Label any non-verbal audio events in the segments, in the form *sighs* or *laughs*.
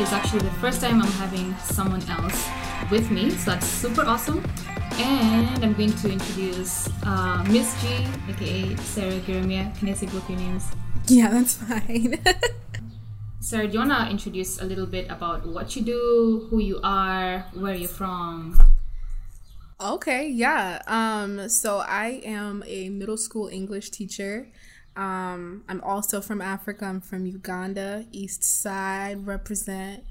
is actually the first time I'm having someone else with me, so that's super awesome. And I'm going to introduce uh, Miss G, aka Sarah Jeremiah. Can I say both your names? Yeah, that's fine. *laughs* Sarah, do you want to introduce a little bit about what you do, who you are, where you're from? okay, yeah. Um, so I am a middle school English teacher. Um, I'm also from Africa. I'm from Uganda, East Side, represent.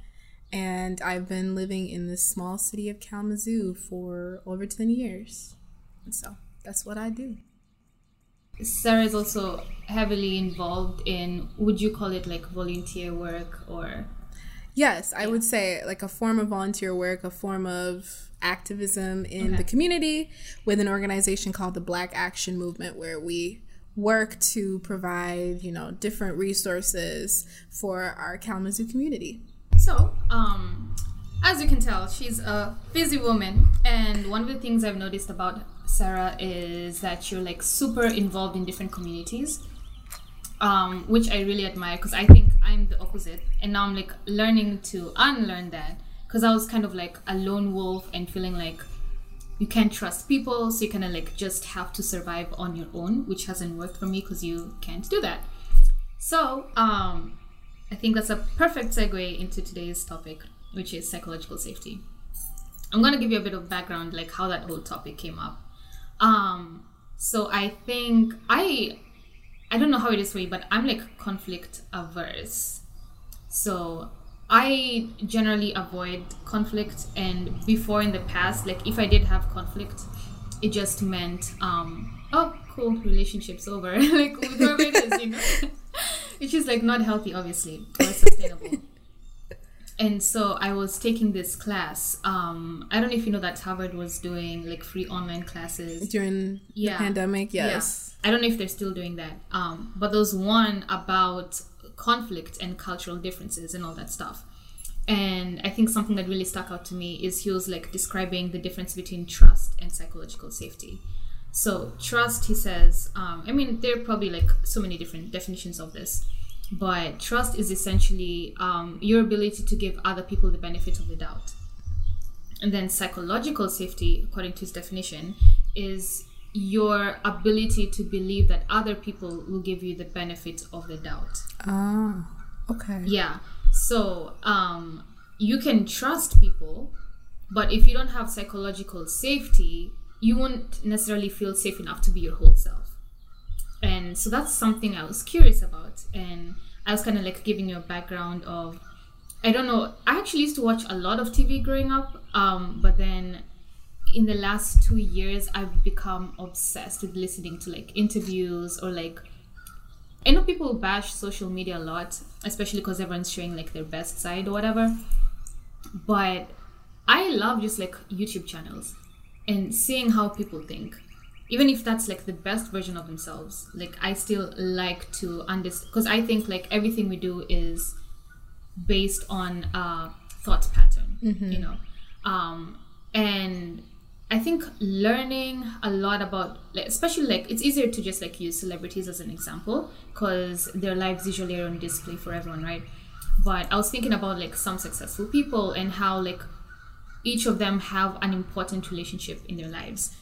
And I've been living in this small city of Kalamazoo for over 10 years. And so that's what I do. Sarah is also heavily involved in, would you call it like volunteer work or? Yes, I would say like a form of volunteer work, a form of activism in Okay. the community with an organization called the Black Action Movement, where we work to provide, you know, different resources for our Kalamazoo community. So, um, as you can tell, she's a busy woman, and one of the things I've noticed about Sarah is that you're like super involved in different communities, um, which I really admire because I think I'm the opposite, and now I'm like learning to unlearn that because I was kind of like a lone wolf and feeling like you can't trust people, so you kind of like just have to survive on your own, which hasn't worked for me because you can't do that. So, um, I think that's a perfect segue into today's topic, which is psychological safety. I'm gonna give you a bit of background, like how that whole topic came up. Um, so I think I, I don't know how it is for you, but I'm like conflict averse. So I generally avoid conflict, and before in the past, like if I did have conflict, it just meant, um, oh, cool, relationship's over, *laughs* like with whoever it is, you know, *laughs* which is like not healthy, obviously, or sustainable. *laughs* and so I was taking this class. Um, I don't know if you know that Harvard was doing like free online classes During Yeah. the pandemic, yes. yeah. I don't know if they're still doing that. Um, but there was one about conflict and cultural differences and all that stuff. And I think something that really stuck out to me is he was like describing the difference between trust and psychological safety. So trust, he says, um, I mean, there are probably like so many different definitions of this, but trust is essentially um, your ability to give other people the benefit of the doubt. And then psychological safety, according to his definition, is your ability to believe that other people will give you the benefit of the doubt. Ah, okay. Yeah. So um, you can trust people, but if you don't have psychological safety, you won't necessarily feel safe enough to be your whole self. And so that's something I was curious about. And I was kind of like giving you a background of, I don't know, I actually used to watch a lot of TV growing up, um, but then in the last two years, I've become obsessed with listening to like interviews or like I know people bash social media a lot, especially because everyone's showing like their best side or whatever. But I love just like YouTube channels and seeing how people think. Even if that's like the best version of themselves, like I still like to understand because I think like everything we do is based on a thought pattern, you know. Um, and I think learning a lot about, like, especially like it's easier to just like use celebrities as an example because their lives usually are on display for everyone, right? But I was thinking about like some successful people and how like each of them have an important relationship in their lives.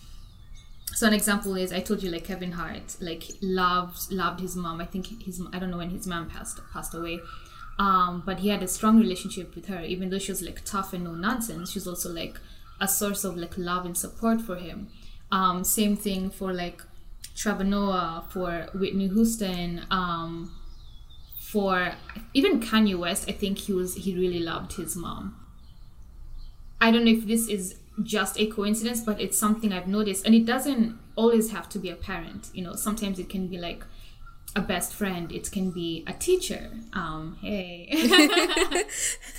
So an example is I told you like Kevin Hart like loved loved his mom. I think his I don't know when his mom passed passed away, um, but he had a strong relationship with her. Even though she was like tough and no nonsense, she was also like a source of like love and support for him. Um, same thing for like Trevor Noah, for Whitney Houston, um, for even Kanye West. I think he was he really loved his mom. I don't know if this is just a coincidence, but it's something I've noticed, and it doesn't always have to be a parent. You know, sometimes it can be like a best friend. It can be a teacher. Um, hey, *laughs*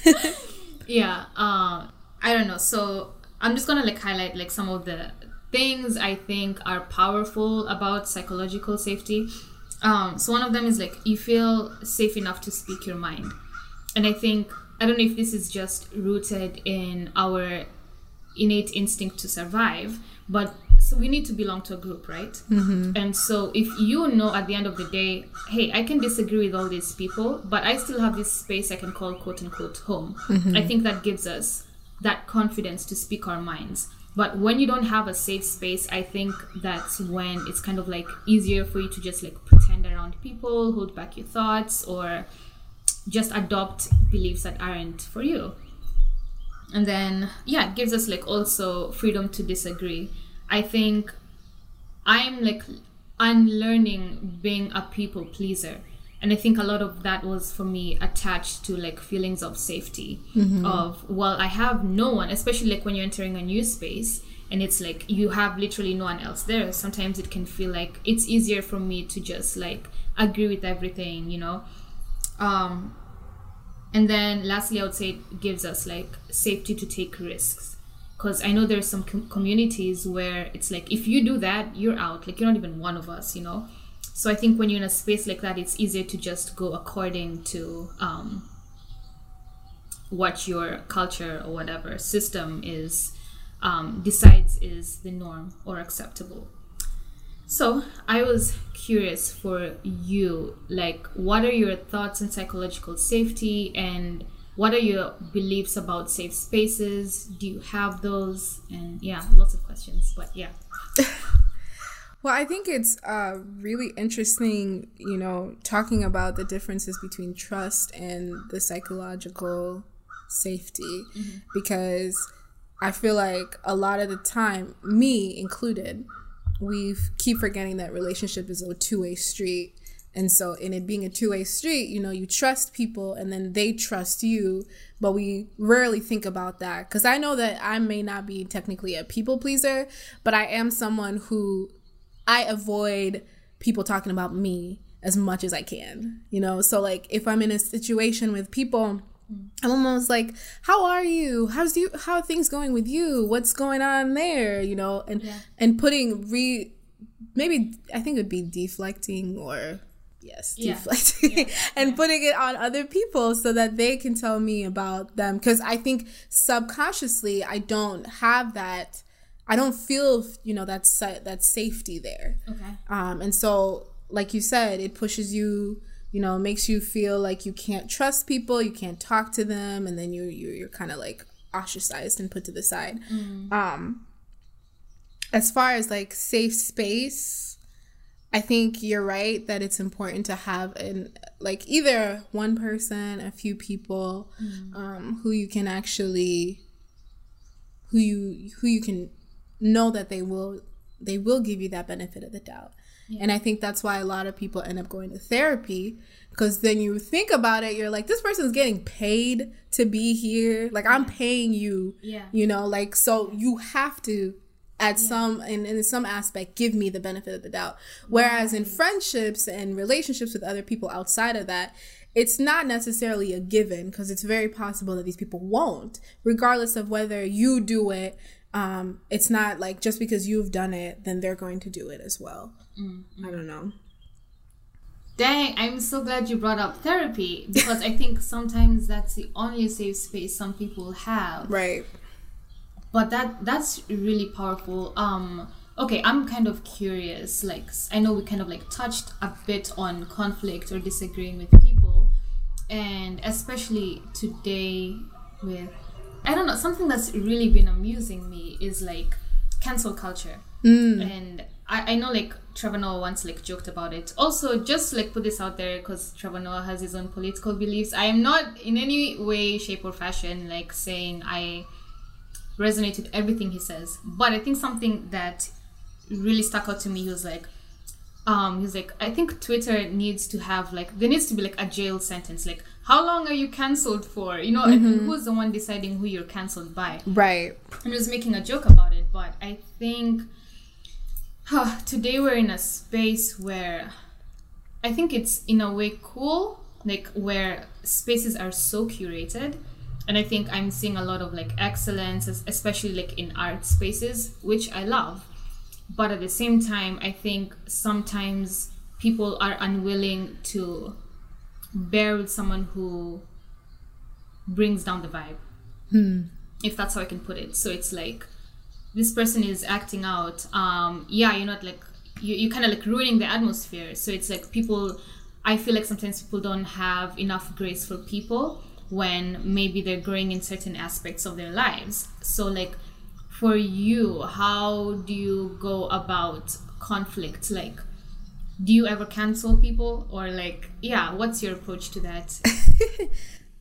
*laughs* yeah. Uh, I don't know. So I'm just gonna like highlight like some of the things I think are powerful about psychological safety. Um, so one of them is like you feel safe enough to speak your mind, and I think I don't know if this is just rooted in our innate instinct to survive, but so we need to belong to a group right mm-hmm. and so if you know at the end of the day hey i can disagree with all these people but i still have this space i can call quote unquote home mm-hmm. i think that gives us that confidence to speak our minds. But when you don't have a safe space i think that's when it's kind of like easier for you to just like pretend around people hold back your thoughts or just adopt beliefs that aren't for you. And then yeah it gives us like also freedom to disagree. I think i'm like unlearning being a people pleaser and i think a lot of that was for me attached to like feelings of safety mm-hmm. of well i have no one especially like when you're entering a new space and it's like you have literally no one else there. Sometimes it can feel like it's easier for me to just like agree with everything you know? Um and then lastly i would say it gives us like safety to take risks. Because i know there's some com- communities where it's like if you do that you're out. Like you're not even one of us you know so i think when you're in a space like that it's easier to just go according to um, what your culture or whatever system is um, decides is the norm or acceptable so I was curious for you, like, what are your thoughts on psychological safety and what are your beliefs about safe spaces? Do you have those? And yeah, lots of questions, but yeah. *laughs* well, I think it's uh, really interesting, you know, talking about the differences between trust and the psychological safety mm-hmm. because I feel like a lot of the time, me included, we keep forgetting that relationship is a two-way street and so in it being a two-way street you know you trust people and then they trust you but we rarely think about that because i know that i may not be technically a people pleaser but i am someone who i avoid people talking about me as much as i can you know so like if i'm in a situation with people I'm almost like, how are you? How's you? How are things going with you? What's going on there? You know, and yeah. and putting re, maybe I think it would be deflecting or yes, yeah. deflecting yeah. *laughs* and putting it on other people so that they can tell me about them. Because I think subconsciously I don't have that. I don't feel you know that that safety there. Okay. Um, and so like you said, it pushes you you know makes you feel like you can't trust people you can't talk to them and then you, you you're kind of like ostracized and put to the side mm. um as far as like safe space i think you're right that it's important to have an like either one person a few people mm. um who you can actually who you who you can know that they will they will give you that benefit of the doubt yeah. And I think that's why a lot of people end up going to therapy because then you think about it, you're like, this person's getting paid to be here. Like, I'm paying you. Yeah. You know, like, so you have to, at yeah. some, in, in some aspect, give me the benefit of the doubt. Whereas in friendships and relationships with other people outside of that, it's not necessarily a given because it's very possible that these people won't, regardless of whether you do it um, it's not like just because you've done it, then they're going to do it as well. Mm-hmm. I don't know. Dang, I'm so glad you brought up therapy because I think sometimes that's the only safe space some people have. Right. But that that's really powerful. Um okay, I'm kind of curious. Like I know we kind of like touched a bit on conflict or disagreeing with people and especially today with I don't know, something that's really been amusing me is like cancel culture. Mm. And I, I know like Trevor Noah once like joked about it. Also, just like put this out there because Trevor Noah has his own political beliefs. I am not in any way, shape, or fashion like saying I resonate with everything he says. But I think something that really stuck out to me was like, um, he's like, I think Twitter needs to have like there needs to be like a jail sentence. Like, how long are you cancelled for? You know, mm-hmm. and who's the one deciding who you're cancelled by? Right. And he was making a joke about it, but I think huh, today we're in a space where I think it's in a way cool, like where spaces are so curated. And I think I'm seeing a lot of like excellence, especially like in art spaces, which I love but at the same time i think sometimes people are unwilling to bear with someone who brings down the vibe. Hmm. if that's how i can put it. So it's like this person is acting out um yeah you're not like you, you kind of like ruining the atmosphere. So it's like people i feel like sometimes people don't have enough grace for people when maybe they're growing in certain aspects of their lives. So like for you how do you go about conflict? Like do you ever cancel people or like yeah what's your approach to that *laughs*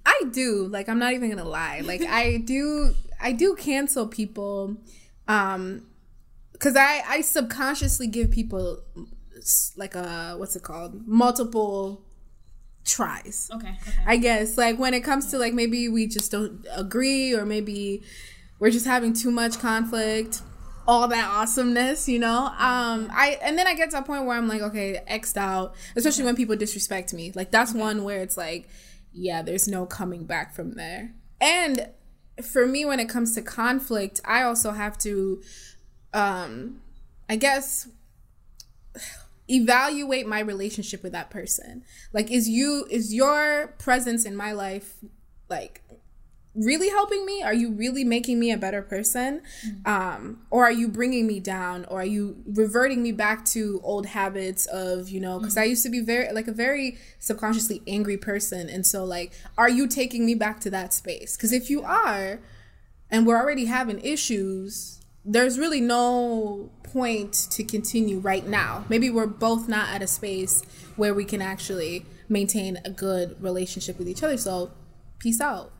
I do. Like I'm not even gonna lie. Like I do. I do cancel people, um, because I I subconsciously give people like a what's it called multiple tries. okay, okay. I guess like when it comes to like maybe we just don't agree or maybe we're just having too much conflict all that awesomeness you know? Um i and then i get to a point where i'm like okay xed out especially when people disrespect me. Like that's one where it's like yeah there's no coming back from there. And for me when it comes to conflict i also have to um i guess evaluate my relationship with that person. Like is you is your presence in my life like really helping me? Are you really making me a better person? Um or are you bringing me down? Or are you reverting me back to old habits of you know because i used to be very like a very subconsciously angry person. And so like are you taking me back to that space? Because if you are and we're already having issues there's really no point to continue right now. Maybe we're both not at a space where we can actually maintain a good relationship with each other. So peace out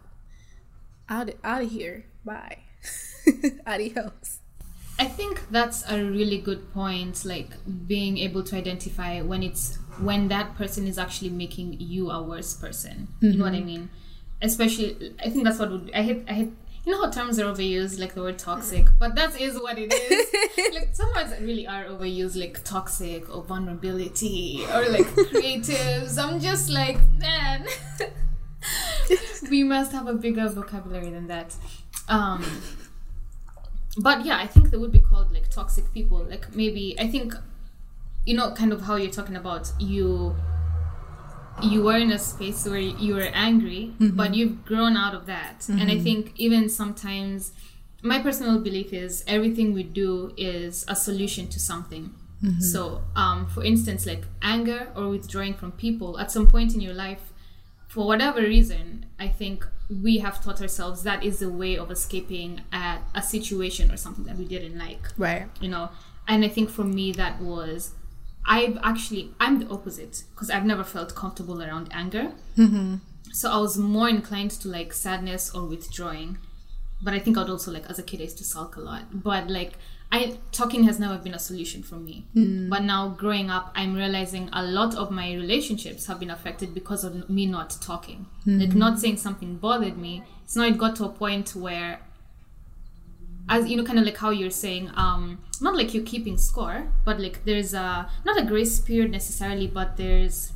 out out of here bye *laughs* adios I think that's a really good point, like being able to identify when it's when that person is actually making you a worse person. You know what I mm-hmm. mean? Especially, I think that's what would I hate. I hate. You know how terms are overused, like the word toxic, but that is what it is. *laughs* like some words really are overused, like toxic or vulnerability or like creatives. I'm just like, man, *laughs* *laughs* we must have a bigger vocabulary than that. Um, but yeah, I think they would be called like toxic people. Like maybe I think, you know, kind of how you're talking about you. You were in a space where you were angry, but you've grown out of that. And I think even sometimes, my personal belief is everything we do is a solution to something. So, um, for instance, like anger or withdrawing from people, at some point in your life, for whatever reason, I think we have taught ourselves that is a way of escaping at a situation or something that we didn't like. Right. You know? And i think for me that was i've actually i'm the opposite because i've never felt comfortable around anger. Mm-hmm. So i was more inclined to like sadness or withdrawing. But i think i'd also like as a kid i used to sulk a lot. But like i talking has never been a solution for me. But now growing up i'm realizing a lot of my relationships have been affected because of me not talking. Like not saying something bothered me. It's now it got to a point where as you know kind of like how you're saying um not like you're keeping score but like there's a not a grace period necessarily but there's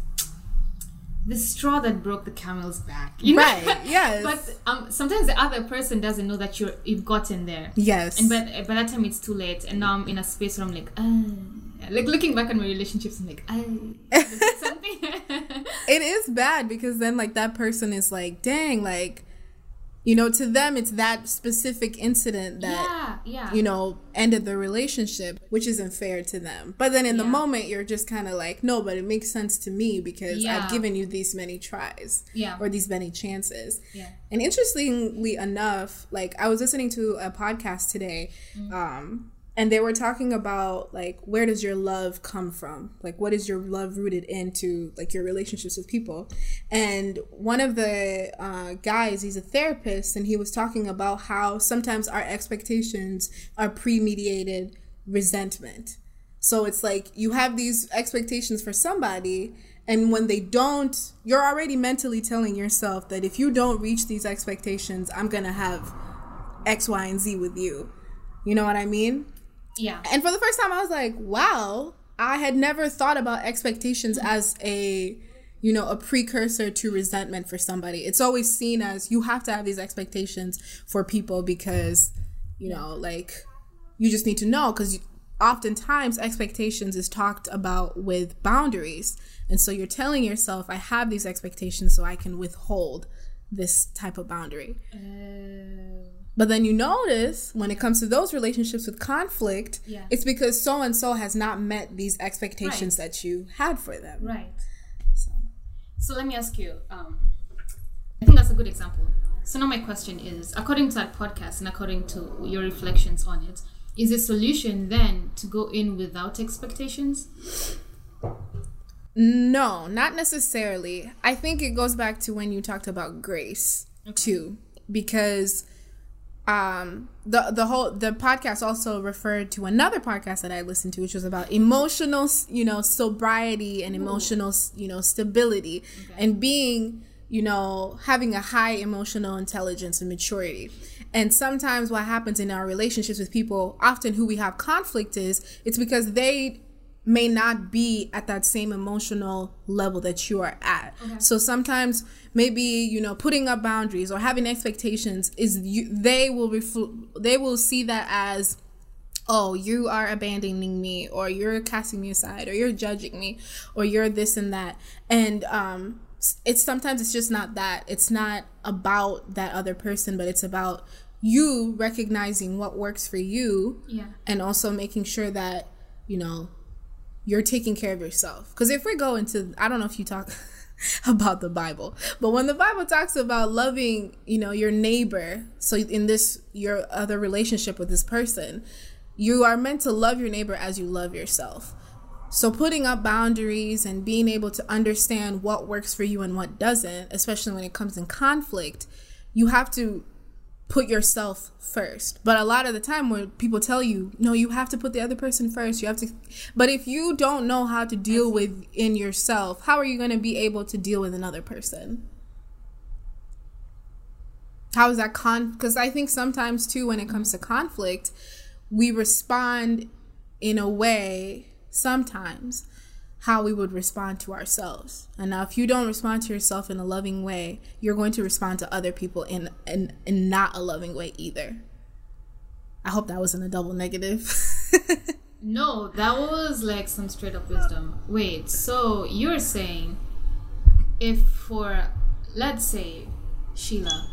the straw that broke the camel's back. You know? Right, *laughs* yes. but um sometimes the other person doesn't know that you're you've gotten there. Yes. And by, by that time it's too late. And now i'm in a space where i'm like uh, like looking back on my relationships i'm like uh, *laughs* something. *laughs* It is bad because then like that person is like dang like you know to them it's that specific incident that yeah yeah you know ended the relationship which isn't fair to them but then in the moment you're just kind of like no but it makes sense to me because Yeah. i've given you these many tries Yeah. or these many chances Yeah. and interestingly enough like i was listening to a podcast today Mm. um and they were talking about like where does your love come from? Like what is your love rooted into like your relationships with people? And one of the uh, guys he's a therapist and he was talking about how sometimes our expectations are pre-mediated resentment. So it's like you have these expectations for somebody and when they don't you're already mentally telling yourself that if you don't reach these expectations i'm gonna have x y and z with you. You know what i mean yeah and for the first time, I was like, wow, I had never thought about expectations as a, you know, a precursor to resentment for somebody. It's always seen as you have to have these expectations for people because, you know, like you just need to know because oftentimes expectations is talked about with boundaries. And so you're telling yourself, I have these expectations so I can withhold this type of boundary. Uh, But then you notice when it comes to those relationships with conflict, Yeah. it's because so and so has not met these expectations that you had for them. right. So. So let me ask you. Um, I think that's a good example. So now my question is, according to that podcast and according to your reflections on it, is the solution then to go in without expectations? No, not necessarily. I think it goes back to when you talked about grace too, because um the the whole the podcast also referred to another podcast that I listened to, which was about emotional, you know, sobriety and emotional, you know, stability and being, you know, having a high emotional intelligence and maturity. And sometimes what happens in our relationships with people, often who we have conflict is, it's because they may not be at that same emotional level that you are at. So sometimes maybe you know putting up boundaries or having expectations is you, they will refl- they will see that as oh you are abandoning me or you're casting me aside or you're judging me or you're this and that and um it's sometimes it's just not that it's not about that other person but it's about you recognizing what works for you Yeah. and also making sure that you know you're taking care of yourself. Because if we go into i don't know if you talk *laughs* about the bible but when the bible talks about loving you know your neighbor so in this your other relationship with this person you are meant to love your neighbor as you love yourself. So putting up boundaries and being able to understand what works for you and what doesn't especially when it comes in conflict you have to put yourself first. But a lot of the time when people tell you, no, you have to put the other person first. You have to But if you don't know how to deal with in yourself, how are you going to be able to deal with another person? How is that con cuz I think sometimes too when it comes to conflict, we respond in a way sometimes how we would respond to ourselves. And now if you don't respond to yourself in a loving way, you're going to respond to other people in in, in not a loving way either. I hope that wasn't a double negative. *laughs* No, that was like some straight up wisdom. Wait, so you're saying if for let's say Sheila,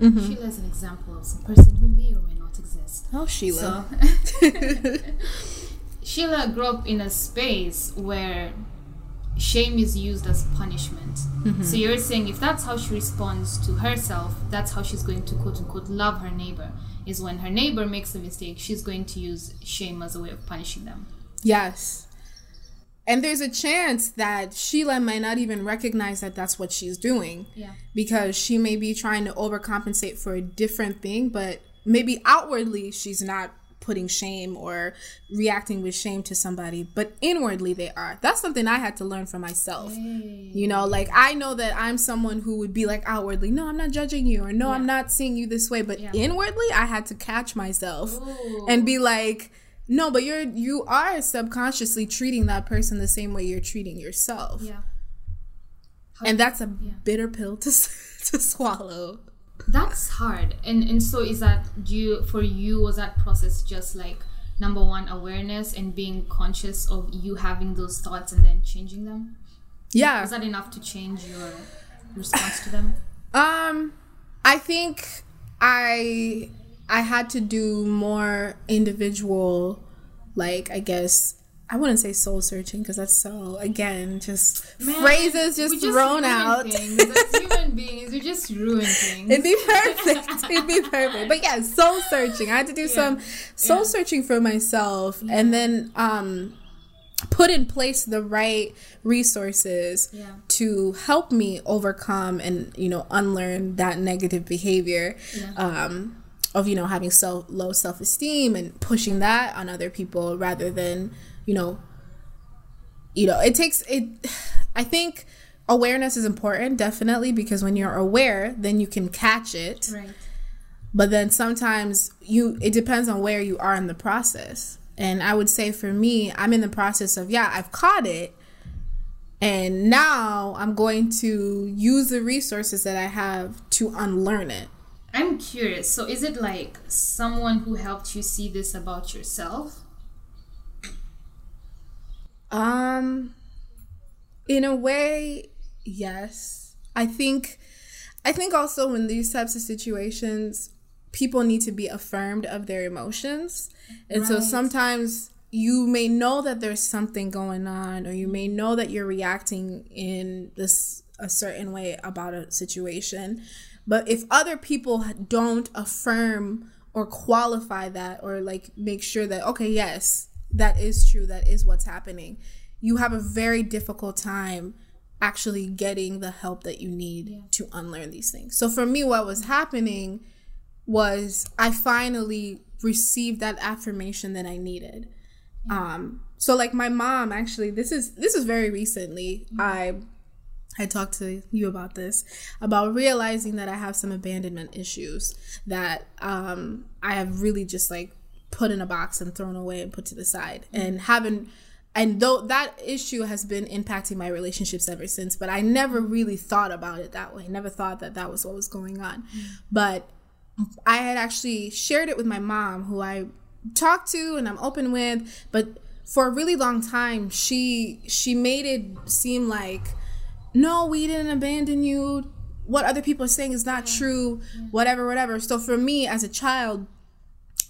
mm-hmm. Sheila is an example of some person who may or may not exist. oh, Sheila. So *laughs* *laughs* Sheila grew up in a space where shame is used as punishment. Mm-hmm. So you're saying if that's how she responds to herself, that's how she's going to quote unquote love her neighbor. Is when her neighbor makes a mistake, she's going to use shame as a way of punishing them. Yes. And there's a chance that Sheila might not even recognize that that's what she's doing. Yeah. Because she may be trying to overcompensate for a different thing, but maybe outwardly she's not putting shame or reacting with shame to somebody, but inwardly they are. That's something I had to learn for myself. You know, like I know that I'm someone who would be like outwardly, no, I'm not judging you, or no, I'm not seeing you this way, but Yeah. inwardly I had to catch myself Ooh. and be like, no, but you're you are subconsciously treating that person the same way you're treating yourself, Yeah. and that's a bitter pill to *laughs* to swallow. That's hard. And and so is that do you for you was that process just like number one awareness and being conscious of you having those thoughts and then changing them? Yeah, Was that enough to change your response to them? Um, I think I I had to do more individual, like I guess I wouldn't say soul searching because that's so again just Man, phrases just, we thrown out. Things. Human beings, we just ruin things. It'd be perfect. *laughs* It'd be perfect. But yeah, soul searching. I had to do some soul Yeah. searching for myself and then um put in place the right resources Yeah. to help me overcome and you know unlearn that negative behavior Yeah. um of you know having so low self-esteem and pushing that on other people rather than you know you know it takes it *sighs* i think awareness is important definitely because when you're aware then you can catch it right. but then sometimes you it depends on where you are in the process and i would say for me i'm in the process of yeah i've caught it and now i'm going to use the resources that i have to unlearn it I'm curious. So is it like someone who helped you see this about yourself? Um, in a way, yes. I think I think also in these types of situations, people need to be affirmed of their emotions. And so sometimes you may know that there's something going on or you may know that you're reacting in this a certain way about a situation. But if other people don't affirm or qualify that or like make sure that okay, yes, that is true, that is what's happening, you have a very difficult time actually getting the help that you need to unlearn these things. So for me what was happening was I finally received that affirmation that I needed. Um so like my mom actually this is this is very recently I I talked to you about this about realizing that I have some abandonment issues that um I have really just like put in a box and thrown away and put to the side and haven't and though that issue has been impacting my relationships ever since but I never really thought about it that way never thought that that was what was going on but I had actually shared it with my mom, who I talk to and I'm open with, but for a really long time, she she made it seem like, no, we didn't abandon you. What other people are saying is not true. Whatever, whatever. So for me as a child,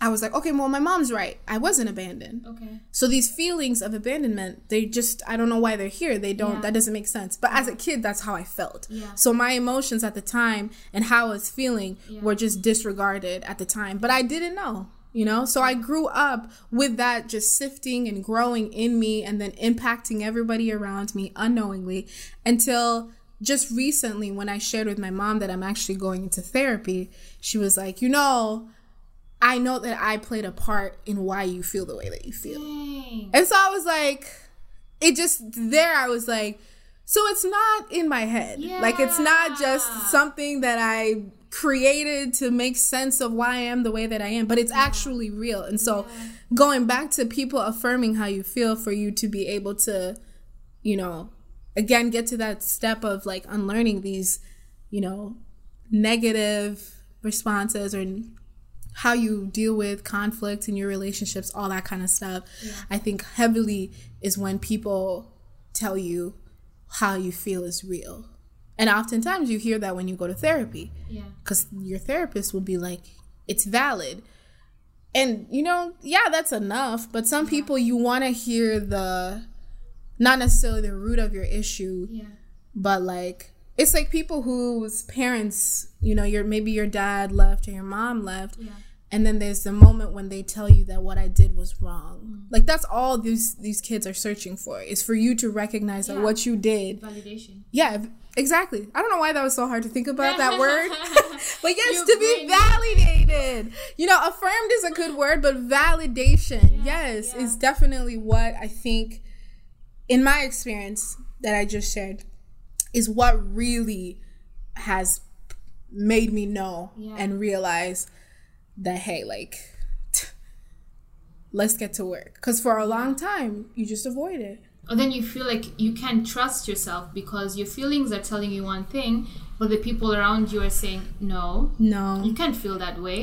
I was like, okay, well, my mom's right. I wasn't abandoned. Okay. So these feelings of abandonment, they just I don't know why they're here. They don't Yeah. that doesn't make sense. But as a kid, that's how I felt. Yeah. So my emotions at the time and how I was feeling Yeah. were just disregarded at the time. But I didn't know, you know? So I grew up with that just sifting and growing in me and then impacting everybody around me unknowingly until just recently when I shared with my mom that I'm actually going into therapy, she was like, "You know, I know that I played a part in why you feel the way that you feel." Dang. And so I was like, it just there, I was like, so it's not in my head. Like, it's not just something that I created to make sense of why I am the way that I am, but it's actually real. And so, going back to people affirming how you feel for you to be able to, you know, again, get to that step of like unlearning these, you know, negative responses or how you deal with conflict in your relationships, all that kind of stuff. I think heavily is when people tell you how you feel is real. And oftentimes you hear that when you go to therapy Yeah. because your therapist will be like, it's valid. And, you know, yeah, that's enough. But some people, you want to hear the, not necessarily the root of your issue, Yeah. but like it's like people whose parents you know your maybe your dad left or your mom left Yeah. and then there's the moment when they tell you that what i did was wrong. Mm-hmm. Like that's all these these kids are searching for is for you to recognize that what you did Validation. yeah exactly. I don't know why that was so hard to think about that word. *laughs* But yes You to be validated. You know affirmed is a good word but validation yes yeah. is definitely what i think in my experience that I just shared is what really has made me know Yeah. and realize that hey like let's get to work because for a long time you just avoid it Or then you feel like you can't trust yourself because your feelings are telling you one thing, but the people around you are saying no. no You can't feel that way,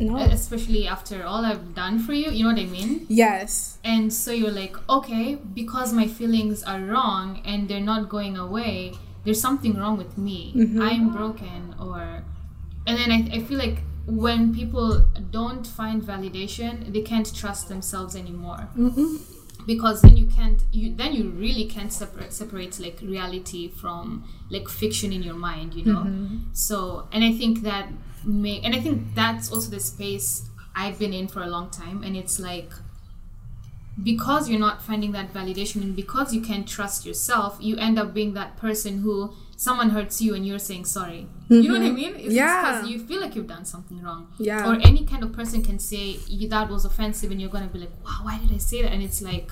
no especially after all I've done for you. You know what I mean? yes And so you're like, okay, because my feelings are wrong and they're not going away, there's something wrong with me. Mm-hmm. I'm broken, or. And then I, I feel like when people don't find validation, they can't trust themselves anymore. Mm-hmm. Because then you can't, you then you really can't separate separate like reality from like fiction in your mind, you know. Mm-hmm. So, and I think that may, and I think that's also the space I've been in for a long time, and it's like because you're not finding that validation and because you can't trust yourself, you end up being that person who someone hurts you and you're saying sorry. You know what I mean? It's Yeah. because you feel like you've done something wrong. Yeah. Or any kind of person can say that was offensive and you're going to be like, wow, why did I say that? And it's like,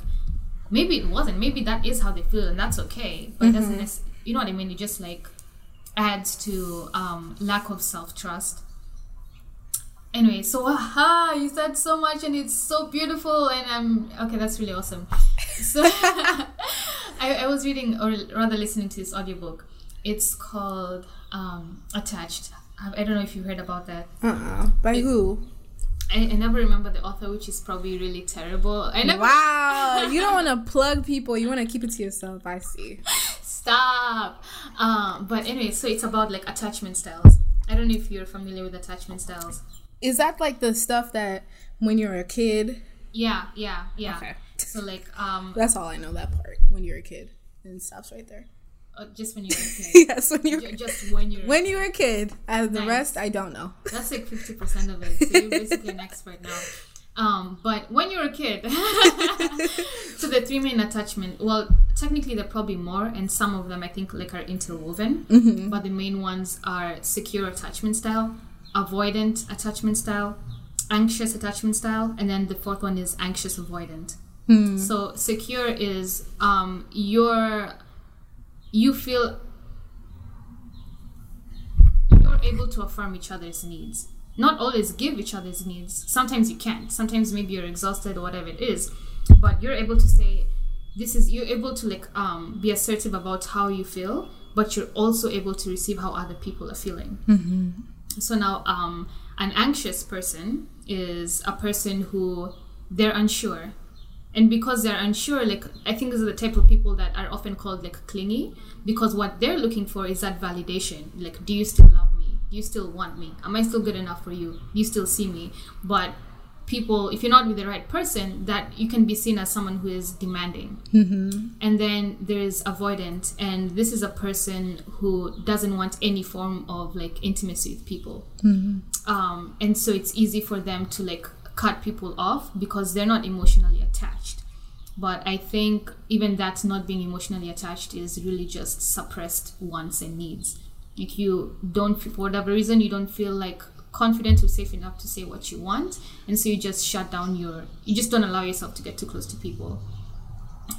maybe it wasn't. Maybe that is how they feel and that's okay. But it doesn't, you know what I mean? It just like adds to um, lack of self trust. Anyway, so aha, you said so much and it's so beautiful and I'm okay. That's really awesome. So *laughs* I, I was reading or rather listening to this audiobook. It's called um, Attached. I, I don't know if you heard about that. uh-uh by who I, I never remember the author, which is probably really terrible. I never. wow *laughs* you don't want to plug people you want to keep it to yourself i see Stop. Um, but anyway, so it's about like attachment styles. I don't know if you're familiar with attachment styles. Is that like the stuff that when you're a kid? Yeah, yeah, yeah. Okay. So like, um, *laughs* That's all I know. That part when you're a kid, and it stops right there. uh, just when you're a kid. *laughs* yes, when you're Ju- just when you're when you're a kid. And the Nice. rest, I don't know. That's like fifty percent of it. So you're basically an expert now. Um, but when you're a kid, *laughs* so the three main attachment. Well, technically there are probably more, and some of them I think like are interwoven. But the main ones are secure attachment style, avoidant attachment style, anxious attachment style, and then the fourth one is anxious avoidant. So secure is um, you're you feel you're able to affirm each other's needs. Not always give each other's needs. Sometimes you can't. Sometimes maybe you're exhausted or whatever it is. But you're able to say, this is, you're able to like um, be assertive about how you feel, but you're also able to receive how other people are feeling. So now, um, an anxious person is a person who they're unsure. And because they're unsure, like I think these are the type of people that are often called like clingy, because what they're looking for is that validation. Like, do you still love me? Do you still want me? Am I still good enough for you? Do you still see me? But people, if you're not with the right person, that you can be seen as someone who is demanding. And then there's avoidant, and this is a person who doesn't want any form of like intimacy with people. Um, and so it's easy for them to like cut people off because they're not emotionally attached. But I think even that not being emotionally attached is really just suppressed wants and needs. Like you don't, for whatever reason, you don't feel like confident or safe enough to say what you want, and so you just shut down your, you just don't allow yourself to get too close to people.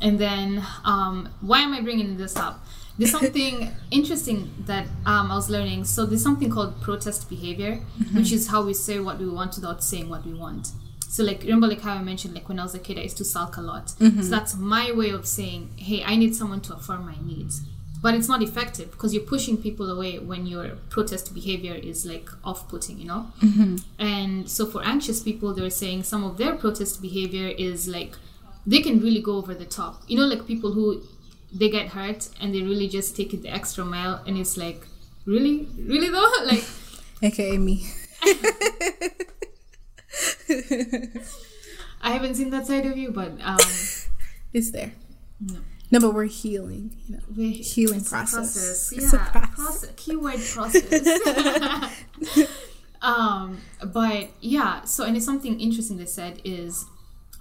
And then, um, why am I bringing this up? There's *laughs* something interesting that um, I was learning. So there's something called protest behavior, which is how we say what we want without saying what we want. So like remember like how I mentioned like when I was a kid I used to sulk a lot. So that's my way of saying, hey, I need someone to affirm my needs. But it's not effective because you're pushing people away when your protest behavior is like off-putting, you know. And so for anxious people, they're saying some of their protest behavior is like they can really go over the top. You know, like people who they get hurt and they really just take it the extra mile, and it's like, really, really though, *laughs* like. AKA me. *laughs* I haven't seen that side of you, but um, *laughs* It's there. No. No, but we're healing. You know, we're healing it's a process. Yeah, It's a process. process. Keyword process. *laughs* um, but yeah, so and it's something interesting they said is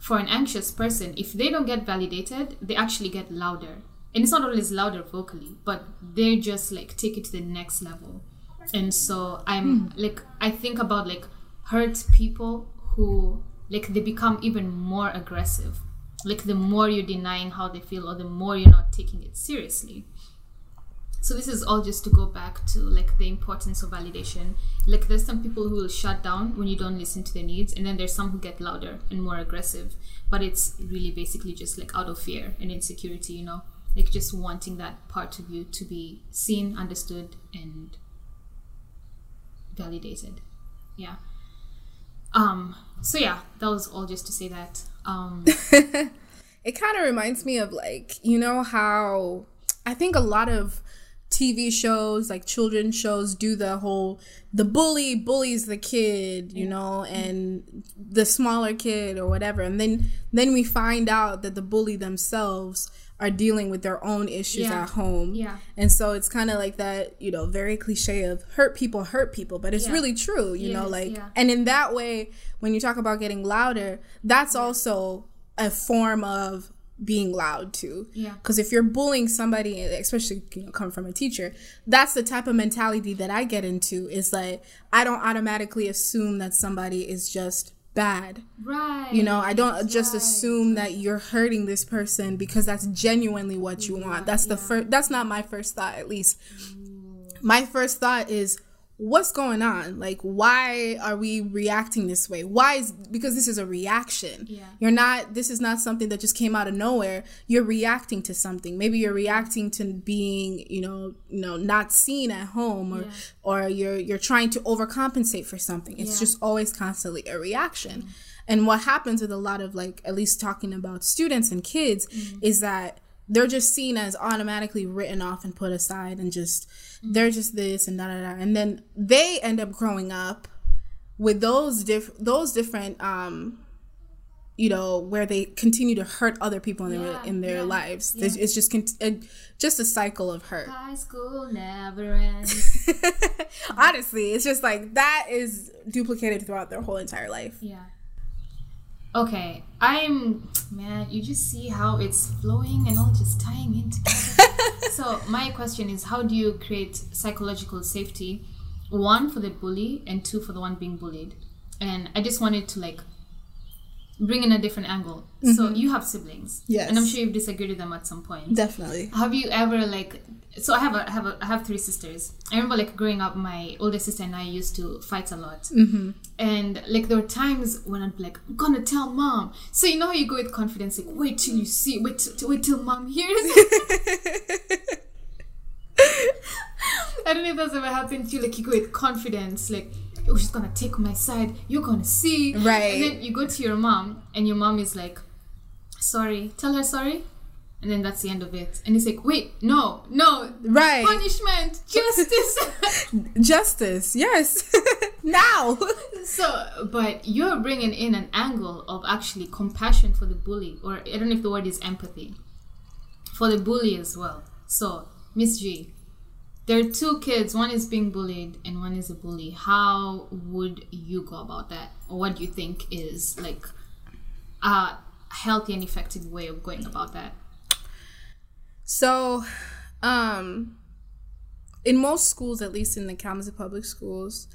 for an anxious person, if they don't get validated, they actually get louder. And it's not always louder vocally, but they just like take it to the next level. And so I'm like I think about like hurt people who like they become even more aggressive. Like the more you're denying how they feel or the more you're not taking it seriously. So this is all just to go back to like the importance of validation. Like there's some people who will shut down when you don't listen to their needs and then there's some who get louder and more aggressive. But it's really basically just like out of fear and insecurity you know? Like just wanting that part of you to be seen understood and validated. Yeah. Um so yeah that was all just to say that um *laughs* it kind of reminds me of like you know how i think a lot of tv shows like children's shows do the whole the bully bullies the kid you mm. know and the smaller kid or whatever and then then we find out that the bully themselves are dealing with their own issues Yeah. at home Yeah. and so it's kind of like that you know very cliche of hurt people hurt people but it's Yeah. really true you know Yes, like yeah. and in that way when you talk about getting louder that's also a form of being loud too Yeah. because if you're bullying somebody especially you know coming from a teacher that's the type of mentality that i get into is like i don't automatically assume that somebody is just bad. Right. You know i don't just right. assume that you're hurting this person because that's genuinely what you want. That's the first that's not my first thought at least. My first thought is what's going on like why are we reacting this way why is because this is a reaction Yeah. you're not this is not something that just came out of nowhere you're reacting to something maybe you're reacting to being you know you know not seen at home or Yeah. or you're you're trying to overcompensate for something it's Yeah. just always constantly a reaction and what happens with a lot of like at least talking about students and kids Mm-hmm. is that they're just seen as automatically written off and put aside and just they're just this and da da da and then they end up growing up with those diff those different um you know where they continue to hurt other people in their in their yeah, lives yeah. it's, just con- uh, just a cycle of hurt High school never ends. *laughs* honestly it's just like that is duplicated throughout their whole entire life yeah. Okay, I'm man. You just see how it's flowing and all just tying in together. *laughs* so my question is, how do you create psychological safety? One for the bully and two for the one being bullied. And I just wanted to like bring in a different angle. So you have siblings, Yes. and I'm sure you've disagreed with them at some point. definitely Have you ever like? So I have a I have a I have three sisters. I remember like growing up, my older sister and I used to fight a lot, mm-hmm. and like there were times when I'd be like, "I'm gonna tell mom." So you know how you go with confidence, like, "Wait till you see, wait till wait till mom hears." *laughs* *laughs* I don't know if that's ever happened to you. Like you go with confidence, like. Oh, she's gonna take my side. You're gonna see, Right. And then you go to your mom, and your mom is like, "Sorry, tell her sorry," and then that's the end of it. And it's like, "Wait, no, no, right punishment, *laughs* justice. *laughs* justice yes *laughs* now so, but you're bringing in an angle of actually compassion for the bully, or I don't know if the word is empathy for the bully as well. So, Miss G, there are two kids. One is being bullied, and one is a bully. How would you go about that, or what do you think is like a healthy and effective way of going about that? So, um, in most schools, at least in the Kalamazoo public schools,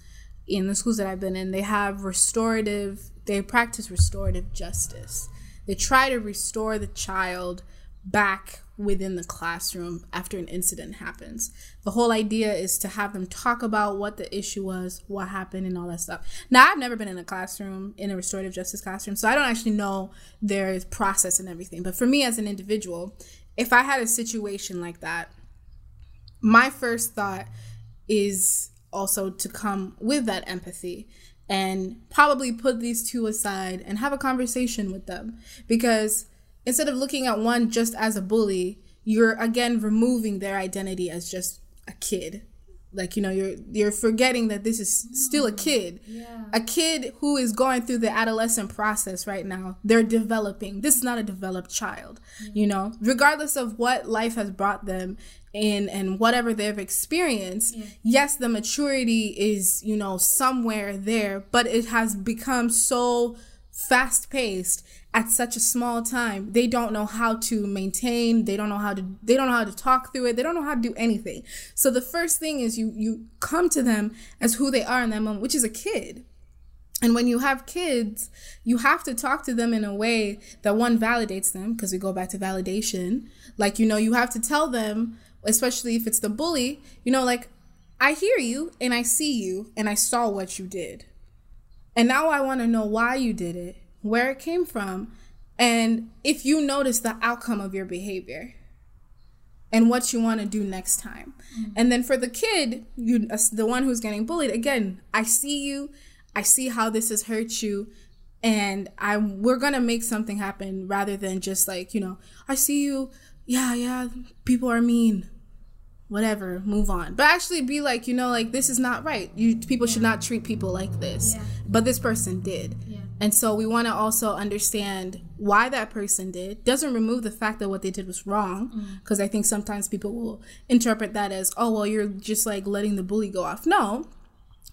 in the schools that I've been in, they have restorative. They practice restorative justice. They try to restore the child back within the classroom after an incident happens. The whole idea is to have them talk about what the issue was, what happened, and all that stuff. Now, I've never been in a classroom, in a restorative justice classroom, so I don't actually know their process and everything. But for me as an individual, if I had a situation like that, my first thought is also to come with that empathy and probably put these two aside and have a conversation with them because instead of looking at one just as a bully you're again removing their identity as just a kid. Like you know you're you're forgetting that this is still a mm, kid. a kid who is going through the adolescent process right now they're developing. This is not a developed child you know? Regardless of what life has brought them in and whatever they've experienced yes the maturity is you know somewhere there but it has become so fast paced at such a small time they don't know how to maintain they don't know how to they don't know how to talk through it they don't know how to do anything so the first thing is you you come to them as who they are in that moment which is a kid and when you have kids, you have to talk to them in a way that one validates them, because we go back to validation. Like, you know, you have to tell them, especially if it's the bully, you know, like, I hear you and I see you and I saw what you did. And now I want to know why you did it, where it came from, and if you notice the outcome of your behavior and what you want to do next time. Mm. And then for the kid, you uh, the one who's getting bullied, again, I see you, I see how this has hurt you and I we're going to make something happen rather than just like, you know, I see you, yeah, yeah, people are mean. Whatever, move on. But actually be like, you know, like this is not right. You people should not treat people like this. Yeah. But this person did. Yeah. And so we want to also understand why that person did. Doesn't remove the fact that what they did was wrong, mm. because I think sometimes people will interpret that as, oh, well, you're just like letting the bully go off. No,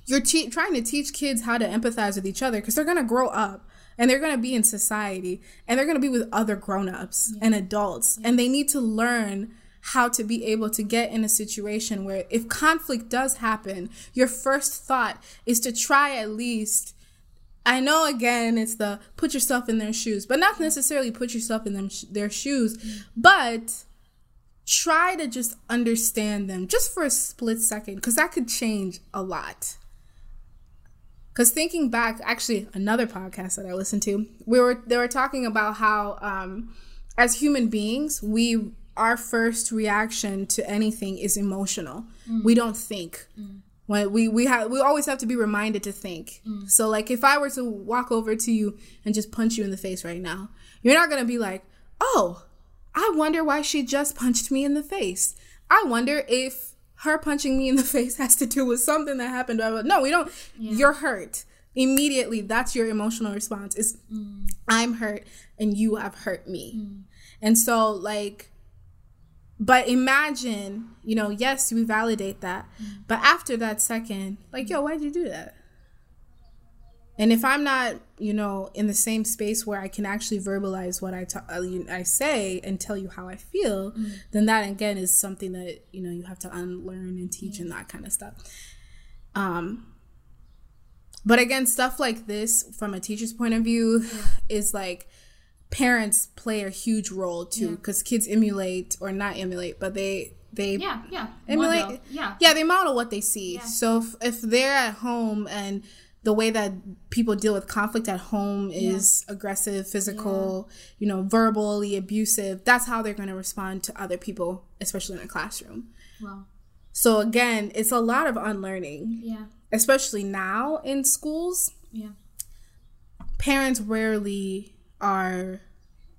you're te- trying to teach kids how to empathize with each other because they're going to grow up and they're going to be in society and they're going to be with other grown-ups and adults and they need to learn how to be able to get in a situation where if conflict does happen your first thought is to try at least I know again it's the put yourself in their shoes, but not necessarily put yourself in them sh- their shoes, but try to just understand them just for a split second because that could change a lot. Because thinking back, actually, another podcast that I listened to, we were they were talking about how, um, as human beings, we our first reaction to anything is emotional. We don't think. When we we have we always have to be reminded to think. Mm. So like if I were to walk over to you and just punch you in the face right now, you're not gonna be like, oh, I wonder why she just punched me in the face. I wonder if her punching me in the *laughs* face has to do with something that happened. No, we don't. You're hurt. Immediately, that's your emotional response is mm. I'm hurt and you have hurt me. Mm. And so, like, but imagine, you know, yes, we validate that. But after that second, like, yo, why'd you do that? And if I'm not, you know, in the same space where I can actually verbalize what I ta- uh, I say and tell you how I feel, then that again is something that you know you have to unlearn and teach and that kind of stuff. Um, but again, stuff like this from a teacher's point of view is like parents play a huge role too because kids emulate or not emulate, but they they Yeah, yeah. emulate Model. Yeah. yeah they model what they see Yeah. so if, if they're at home and the way that people deal with conflict at home is aggressive physical you know verbally abusive that's how they're going to respond to other people especially in a classroom Well, so again it's a lot of unlearning yeah. especially now in schools Yeah. parents rarely are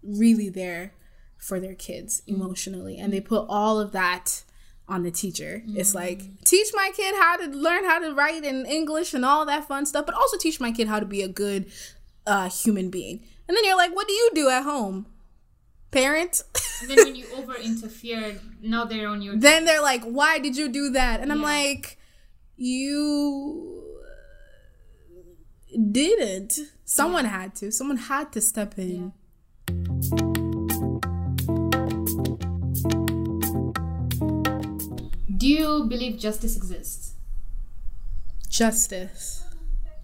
really there for their kids emotionally and they put all of that on the teacher. It's like teach my kid how to learn how to write in english and all that fun stuff but also teach my kid how to be a good uh, human being. And then you're like what do you do at home? Parent? And then when you *laughs* over interfere, now they're on your. then they're like why did you do that? And i'm like you didn't someone had to someone had to step in Do you believe justice exists? justice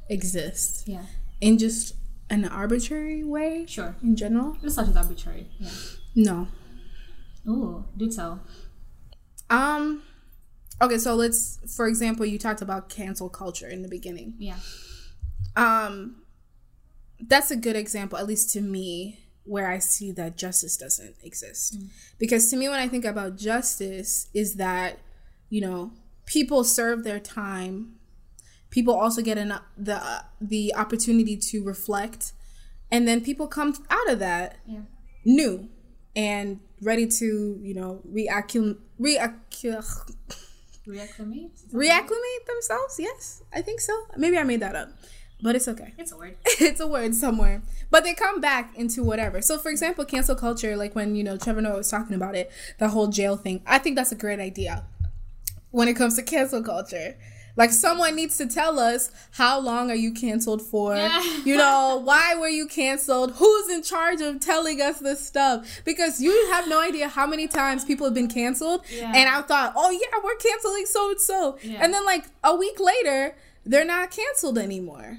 exists Yeah. in just an arbitrary way Sure. in general Let's start with arbitrary. Yeah. no Oh, do tell. um okay so let's for example you talked about cancel culture in the beginning Yeah. Um that's a good example at least to me where i see that justice doesn't exist. Because to me when i think about justice is that you know people serve their time. People also get an, the the opportunity to reflect. And then people come out of that Yeah. new and ready to you know reaccum reaccu- Reacclimate? reacclimate themselves? Yes i think so. Maybe i made that up but it's okay. It's a word. *laughs* it's a word somewhere. But they come back into whatever. So for example cancel culture like when you know trevor noah was talking about it the whole jail thing i think that's a great idea when it comes to cancel culture. Like someone needs to tell us how long are you canceled for? Yeah. you know why were you canceled? Who's in charge of telling us this stuff? Because you have no idea how many times people have been canceled. Yeah. and i thought oh yeah we're canceling so and so and then like a week later they're not canceled anymore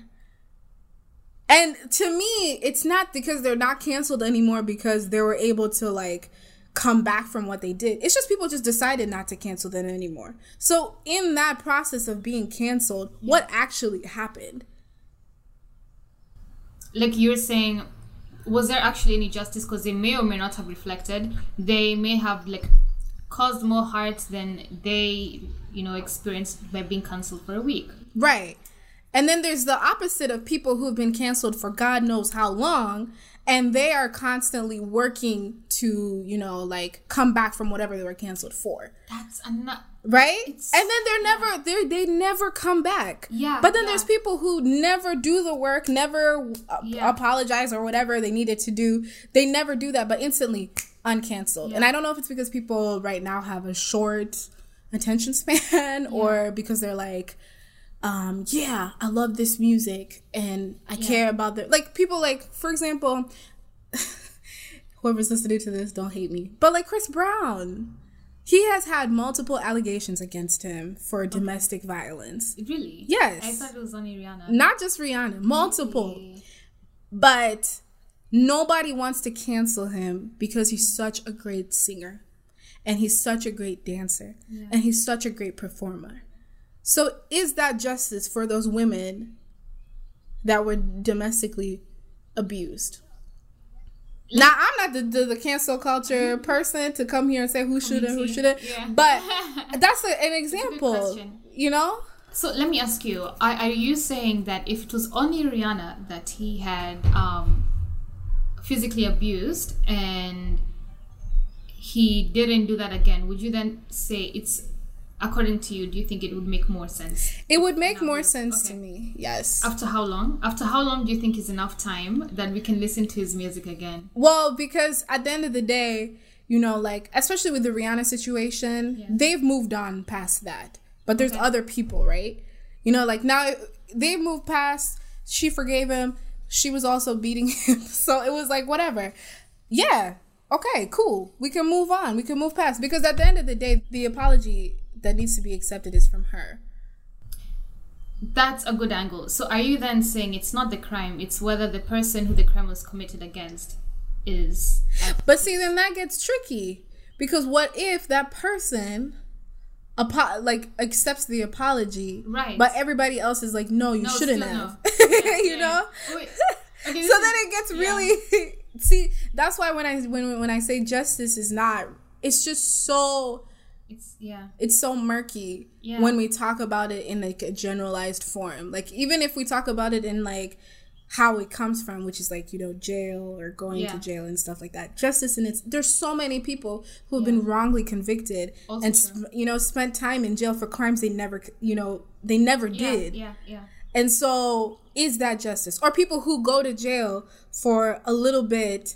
and to me, it's not because they're not canceled anymore because they were able to like come back from what they did. It's just people just decided not to cancel them anymore. So in that process of being canceled, what actually happened? like you're saying was there actually any justice because they may or may not have reflected they may have like caused more hurt than they you know experienced by being cancelled for a week Right. And then there's the opposite of people who've been canceled for God knows how long and they are constantly working to, you know, like come back from whatever they were canceled for. that's not right? and then they're never they they never come back. Yeah, but then yeah. there's people who never do the work never uh, Yeah. apologize or whatever they needed to do. They never do that but instantly uncanceled. And i don't know if it's because people right now have a short attention span *laughs* or because they're like um yeah i love this music and i care about the like people like for example *laughs* whoever's listening to this don't hate me but like chris brown he has had multiple allegations against him for domestic violence. Really? Yes. i thought it was only rihanna. Not just rihanna multiple. But nobody wants to cancel him because he's such a great singer and he's such a great dancer and he's such a great performer so is that justice for those women that were domestically abused? Now i'm not the, the, the cancel culture person to come here and say who should and who shouldn't Yeah. but *laughs* that's a, an example you know? So let me ask you: Are, are you saying that if it was only Rihanna that he had um, physically abused, and he didn't do that again, would you then say it's according to you? Do you think it would make more sense? It would make more sense to me. Yes. After how long? After how long do you think is enough time that we can listen to his music again? Well, because at the end of the day, you know, like especially with the Rihanna situation, Yeah. they've moved on past that. But there's Okay. other people, right? You know, like now they've moved past. She forgave him. She was also beating *laughs* him, so it was like whatever. Yeah. Okay. Cool. We can move on. We can move past because at the end of the day, the apology that needs to be accepted is from her. That's a good angle. So are you then saying it's not the crime, it's whether the person who the crime was committed against is But see, then that gets tricky because what if that person, apo- like accepts the apology, Right. But everybody else is like, no, you No, shouldn't have. no. Yeah, *laughs* you yeah. know. *laughs* Okay, So this then it gets yeah. really *laughs* see. That's why when I when when I say justice is not, it's just so it's yeah. it's so murky Yeah. when we talk about it in like a generalized form. Like even if we talk about it in like how it comes from, which is like you know jail or going Yeah. to jail and stuff like that. Justice and it's there's so many people who have been wrongly convicted Also and true. you know spent time in jail for crimes they never you know they never Yeah, did. yeah, yeah. And so, is that justice? Or people who go to jail for a little bit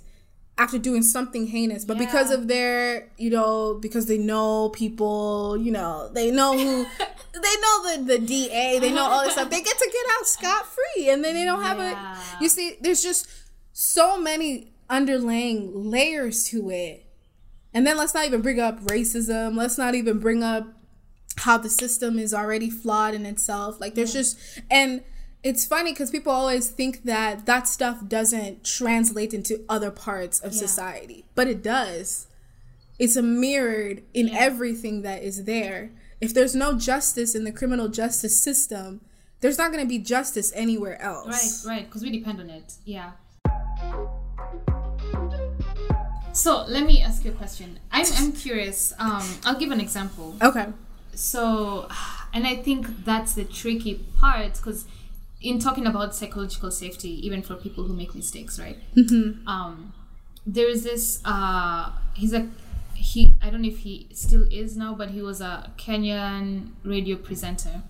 after doing something heinous, but because of their, you know, because they know people, you know, they know who, *laughs* they know the, the DA, they know all this stuff, they get to get out scot free. And then they don't have Yeah. a, you see, there's just so many underlying layers to it. And then let's not even bring up racism. Let's not even bring up how the system is already flawed in itself. Like there's just and it's funny because people always think that that stuff doesn't translate into other parts of Yeah. society, but it does. It's a mirrored in Yeah. everything that is there. If there's no justice in the criminal justice system, there's not going to be justice anywhere else. Right, right, because we depend on it. Yeah. So let me ask you a question. I'm, I'm curious. Um, I'll give an example. Okay. So, and I think that's the tricky part because in talking about psychological safety, even for people who make mistakes, right? Mm-hmm. Um, there is this. Uh, he's a he. I don't know if he still is now, but he was a Kenyan radio presenter.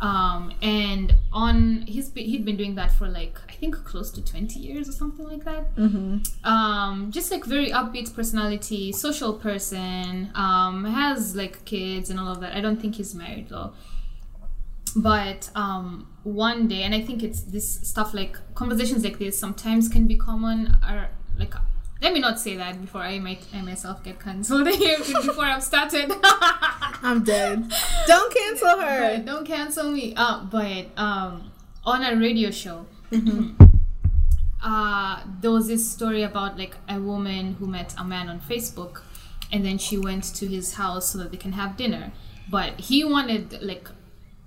Um, and on he's been, he'd been doing that for like I think close to twenty years or something like that Mm-hmm. um just like very upbeat personality social person um has like kids and all of that i don't think he's married though but um one day and i think it's this stuff like conversations like this sometimes can be common or like let me not say that before i might i myself get cancelled here *laughs* before i've started *laughs* I'm dead. Don't cancel her. but don't cancel me. Uh, but um, on a radio show, *clears throat* uh, there was this story about like a woman who met a man on Facebook, and then she went to his house so that they can have dinner. But he wanted like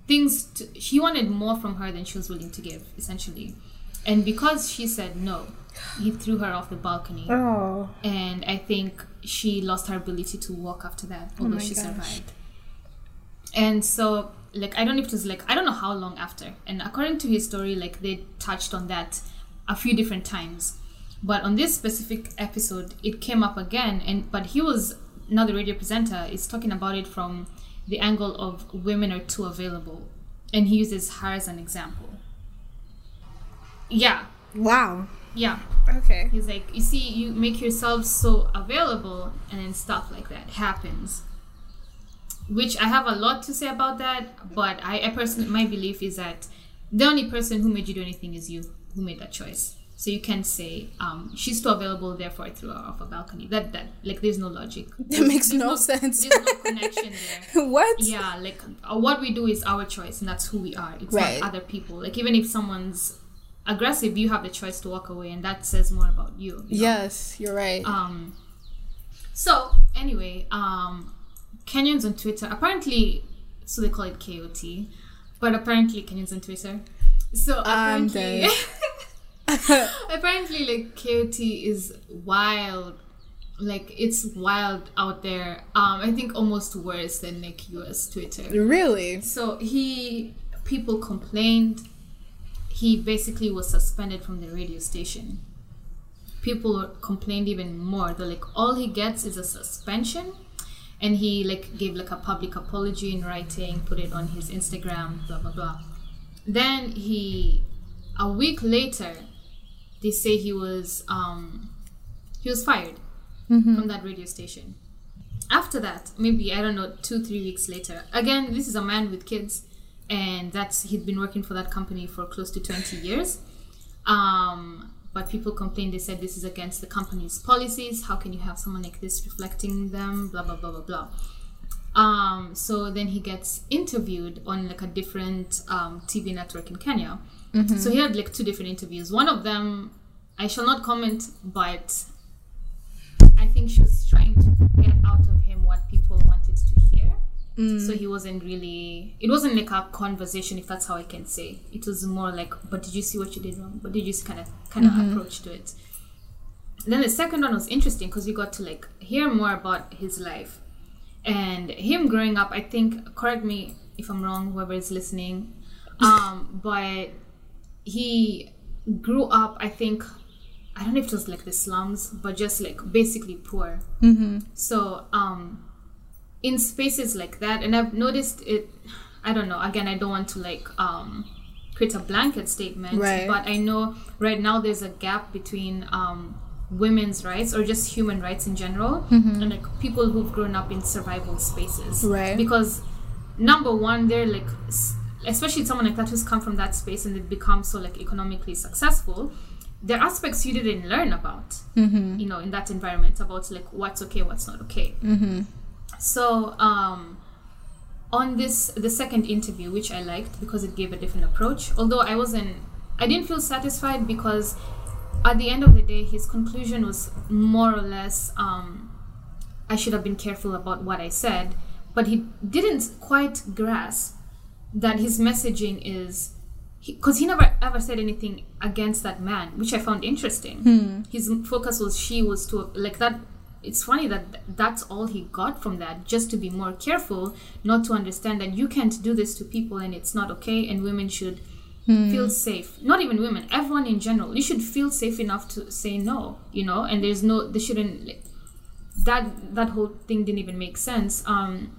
things. To, he wanted more from her than she was willing to give, essentially. And because she said no, he threw her off the balcony Oh. and I think she lost her ability to walk after that, oh although my she gosh. survived. And so, like, I don't know if it was like I don't know how long after. And according to his story, like they touched on that a few different times, but on this specific episode, it came up again. And but he was now the radio presenter is talking about it from the angle of women are too available, and he uses her as an example. Yeah, Wow. yeah. Okay. He's like, you see, you make yourself so available, and then stuff like that happens. Which I have a lot to say about that, but I, I personally, my belief is that the only person who made you do anything is you who made that choice. So you can't say um, she's too available, therefore I threw her off a balcony. That that like there's no logic. *laughs* That makes There's no sense. There's no connection there. *laughs* what? Yeah, like uh, what we do is our choice, and that's who we are. It's Right. not other people. Like even if someone's aggressive, you have the choice to walk away, and that says more about you. you know? Yes, you're right. Um. So anyway, um, Kenyans on Twitter apparently, so they call it KOT, but apparently Kenyans on Twitter. So I'm apparently, *laughs* *laughs* apparently like KOT is wild. Like it's wild out there. Um, I think almost worse than like US Twitter. really? So he people complained. He basically was suspended from the radio station people complained even more. They're like, all he gets is a suspension. And he like gave like a public apology in writing, put it on his Instagram, blah blah blah. Then he, a week later, they say he was um, he was fired from that radio station. After that, maybe I don't know, two three weeks later, again, this is a man with kids, and that's he'd been working for that company for close to twenty years. Um, but people complained. They said this is against the company's policies. How can you have someone like this reflecting them? Blah blah blah blah blah. Um, so then he gets interviewed on like a different um, TV network in Kenya. Mm-hmm. So he had like two different interviews. One of them, I shall not comment, but I think she was trying to get out of him what people wanted to hear. So mm. he wasn't really. It wasn't like a conversation, if that's how I can say. It was more like, "But did you see what you did wrong? But did you kind of kind of mm-hmm. approach to it?" Then the second one was interesting because we got to like hear more about his life and him growing up. I think, correct me if I'm wrong, whoever is listening, *laughs* um, but he grew up. I think I don't know if it was like the slums, but just like basically poor. Mm-hmm. So um, in spaces like that, and I've noticed it. I don't know. Again, I don't want to like um, create a blanket statement, Right. but I know right now there's a gap between um, women's rights or just human rights in general, and like people who've grown up in survival spaces, Right. Because number one, they're like. Especially someone like that who's come from that space and they've become so like economically successful, there are aspects you didn't learn about you know in that environment about like what's okay what's not okay. So um on this the second interview which i liked because it gave a different approach although i wasn't i didn't feel satisfied because at the end of the day his conclusion was more or less um i should have been careful about what i said but he didn't quite grasp that his messaging is because he, never ever said anything against that man, which I found interesting. His focus was she was to like that. It's funny that that's all he got from that, just to be more careful, not to understand that you can't do this to people and it's not okay, and women should feel safe. Not even women, everyone in general. You should feel safe enough to say no, you know. And there's no, they shouldn't. Like, that that whole thing didn't even make sense. Um,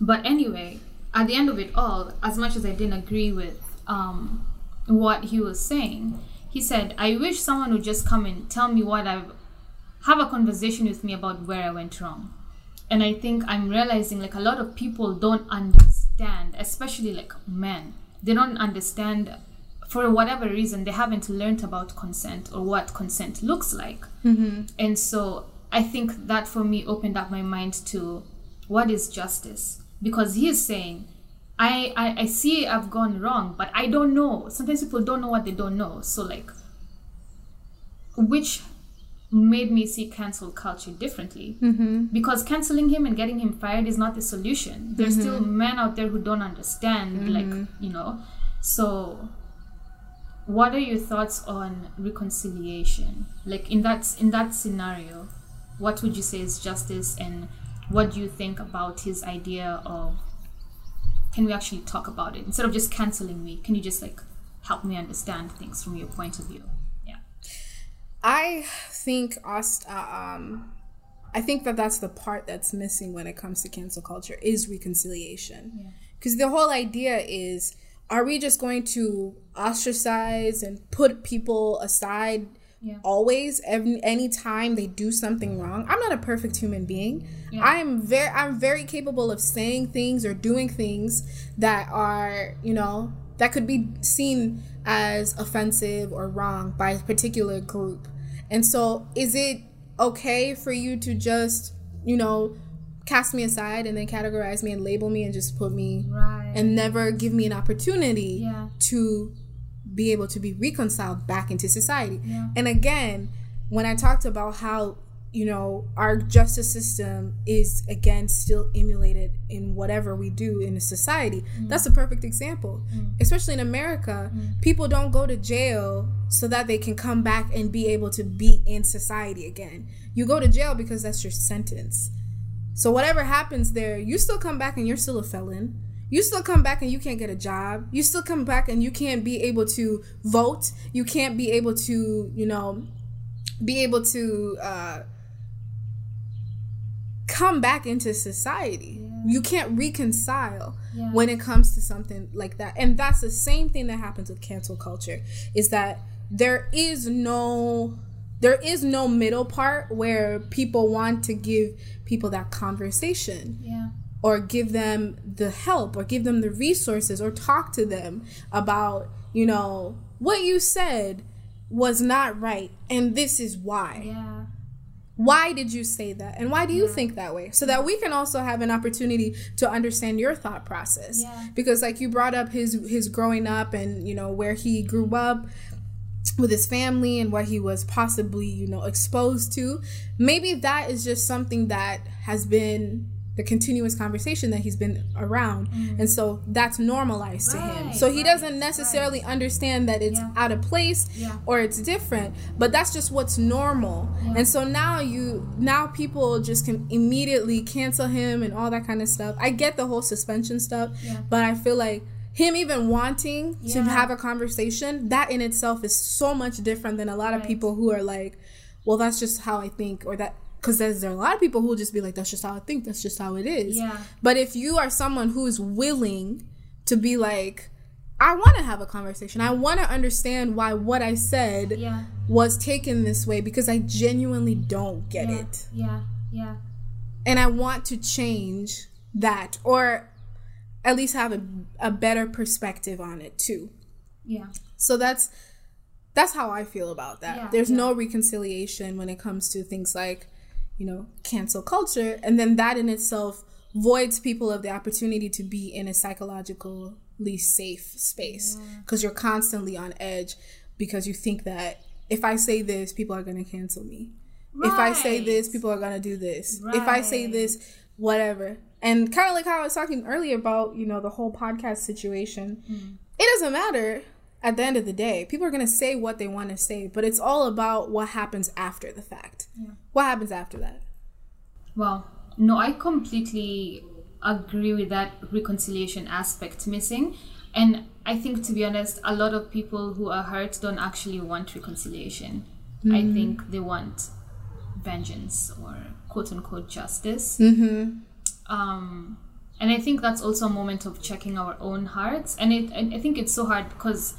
but anyway, at the end of it all, as much as I didn't agree with um, what he was saying, he said, "I wish someone would just come and tell me what I've have a conversation with me about where I went wrong." And I think I'm realizing like a lot of people don't understand, especially like men. They don't understand for whatever reason they haven't learned about consent or what consent looks like. And so I think that for me opened up my mind to what is justice because he is saying I, I i see i've gone wrong but i don't know. Sometimes people don't know what they don't know. So like which made me see cancel culture differently. Mm-hmm. Because canceling him and getting him fired is not the solution. There's mm-hmm. still men out there who don't understand mm-hmm. like you know. So what are your thoughts on reconciliation? Like in that in that scenario what would you say is justice and what do you think about his idea of can we actually talk about it? Instead of just canceling me can you just like help me understand things from your point of view? Yeah. I think us, uh, um, I think that that's the part that's missing when it comes to cancel culture is reconciliation. Because the whole idea is, are we just going to ostracize and put people aside Yeah. always every any time they do something wrong? I'm not a perfect human being. Yeah. I'm very I'm very capable of saying things or doing things that are, you know, that could be seen as offensive or wrong by a particular group. And so, is it okay for you to just, you know, cast me aside and then categorize me and label me and just put me right and never give me an opportunity Yeah. to be able to be reconciled back into society? Yeah. And again, when I talked about how you know our justice system is again still emulated in whatever we do in a society mm. that's a perfect example. Mm. Especially in america mm. people don't go to jail so that they can come back and be able to be in society again. You go to jail because that's your sentence. So whatever happens there you still come back and you're still a felon you still come back and you can't get a job you still come back and you can't be able to vote you can't be able to you know be able to uh, come back into society. Yeah. You can't reconcile yeah. when it comes to something like that. And that's the same thing that happens with cancel culture is that there is no there is no middle part where people want to give people that conversation. Yeah. Or give them the help or give them the resources or talk to them about, you know, what you said was not right and this is why. Yeah why did you say that and why do you yeah. think that way so that we can also have an opportunity to understand your thought process yeah. because like you brought up his his growing up and you know where he grew up with his family and what he was possibly you know exposed to maybe that is just something that has been the continuous conversation that he's been around mm. and so that's normalized right, to him so he right, doesn't necessarily right. understand that it's yeah. out of place yeah. or it's different but that's just what's normal yeah. and so now you now people just can immediately cancel him and all that kind of stuff i get the whole suspension stuff but i feel like him even wanting to have a conversation that in itself is so much different than a lot of people who are like well that's just how i think or that because there's, there are a lot of people who will just be like, that's just how I think, that's just how it is. Yeah. But if you are someone who is willing to be like, I want to have a conversation. I want to understand why what I said yeah. was taken this way because I genuinely don't get yeah. it. Yeah, yeah. And I want to change that or at least have a, a better perspective on it too. Yeah. So that's that's how I feel about that. Yeah, There's yeah. no reconciliation when it comes to things like you know, cancel culture. And then that in itself voids people of the opportunity to be in a psychologically safe space because yeah. you're constantly on edge because you think that if I say this, people are going to cancel me. Right. If I say this, people are going to do this. Right. If I say this, whatever. And kind of like how I was talking earlier about, you know, the whole podcast situation. Mm. It doesn't matter at the end of the day, people are going to say what they want to say, but it's all about what happens after the fact. Yeah. What happens after that? Well, no, I completely agree with that reconciliation aspect missing. And I think, to be honest, a lot of people who are hurt don't actually want reconciliation. Mm-hmm. I think they want vengeance or quote unquote justice. Mm-hmm. Um, and I think that's also a moment of checking our own hearts. And it, and I think it's so hard because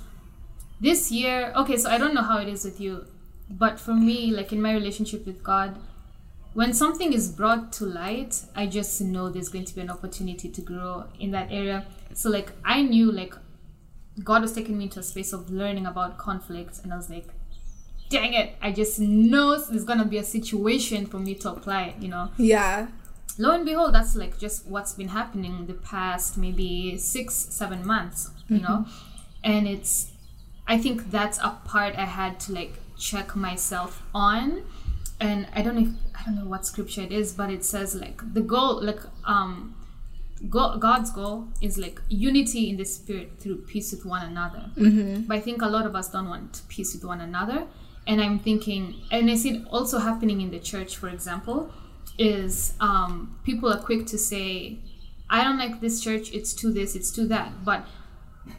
this year okay so i don't know how it is with you but for me like in my relationship with god when something is brought to light i just know there's going to be an opportunity to grow in that area. So like i knew like god was taking me into a space of learning about conflict and i was like dang it i just know there's gonna be a situation for me to apply you know? Yeah. Lo and behold that's like just what's been happening the past maybe six seven months you mm-hmm. know? And it's I think that's a part I had to like check myself on. And I don't know if I don't know what scripture it is, but it says like the goal, like um, God's goal is like unity in the spirit through peace with one another. Mm-hmm. But I think a lot of us don't want peace with one another. And I'm thinking, and I see it also happening in the church, for example, is um, people are quick to say, I don't like this church, it's to this, it's to that. But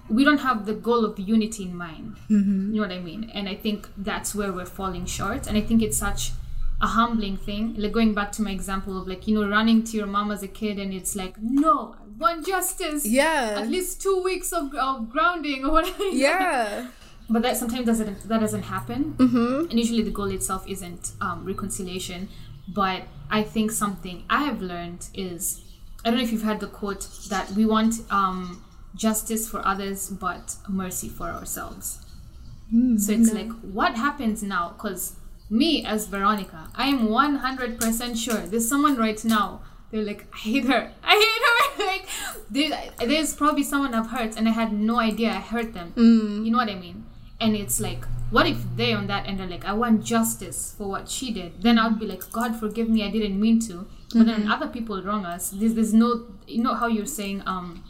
we don't have the goal of unity in mind. Mm-hmm. You know what I mean? And I think that's where we're falling short. And I think it's such a humbling thing. Like going back to my example of like, you know, running to your mom as a kid and it's like, no, I want justice. Yeah. At least two weeks of, of grounding or whatever. Yeah. *laughs* but that sometimes doesn't that doesn't happen. Mm-hmm. And usually the goal itself isn't um, reconciliation. But I think something I have learned is I don't know if you've heard the quote that we want um, justice for others but mercy for ourselves. Mm, so it's no. like what happens now? Because me as veronica i am 100% sure. There's someone right now they're like i hate her. I hate her. *laughs* Like there's, there's probably someone i've hurt and i had no idea i hurt them. Mm. you know what i mean? And it's like what if they on that end are like i want justice for what she did. Then i would be like god forgive me i didn't mean to. But mm-hmm. then other people wrong us. There's, there's no you know how you're saying um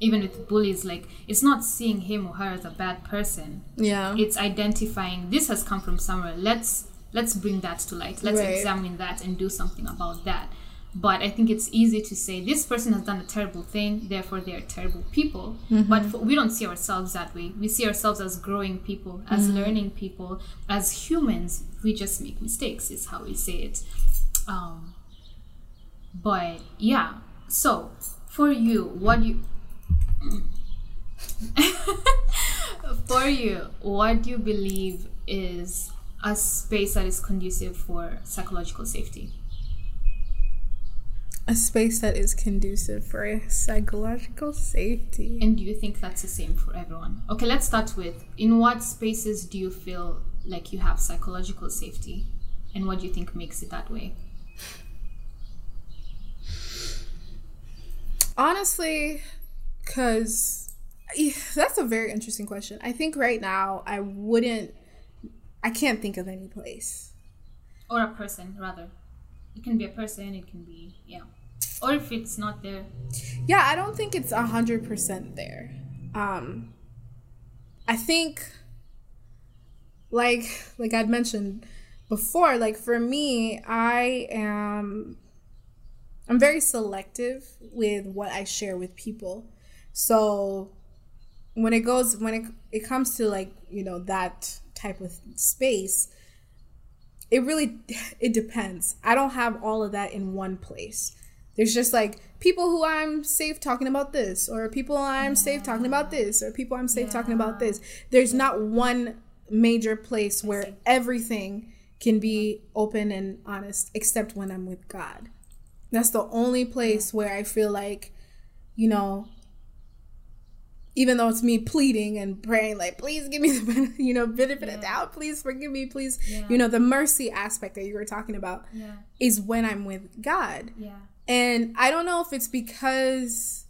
even with bullies like it's not seeing him or her as a bad person yeah it's identifying this has come from somewhere let's let's bring that to light let's right. examine that and do something about that but I think it's easy to say this person has done a terrible thing, therefore they are terrible people. Mm-hmm. But f we don't see ourselves that way. We see ourselves as growing people, as Mm-hmm. learning people, as humans. We just make mistakes, is how we say it. Um, but yeah, so for you, what do you. *laughs* for you, what do you believe is a space that is conducive for psychological safety? A space that is conducive for psychological safety. And do you think that's the same for everyone? Okay, let's start with in what spaces do you feel like you have psychological safety? And what do you think makes it that way? Honestly, because that's a very interesting question. I think right now I wouldn't, I can't think of any place. Or a person, rather. It can be a person, it can be, yeah. Or if it's not there, Yeah, I don't think it's a hundred percent there. Um, I think, like like I'd mentioned before, like for me, I am I'm very selective with what I share with people. So when it goes when it it comes to like you know that type of space, it really it depends. I don't have all of that in one place. There's just like people who I'm safe talking about this, or people I'm safe talking about this, or people I'm safe talking about this. There's not one major place where everything can be open and honest, except when I'm with God. That's the only place where I feel like, you know, even though it's me pleading and praying, like, please give me the benefit, *laughs* you know, benefit of doubt, please forgive me, please, Yeah. you know, the mercy aspect that you were talking about yeah, is when I'm with God. yeah, And I don't know if it's because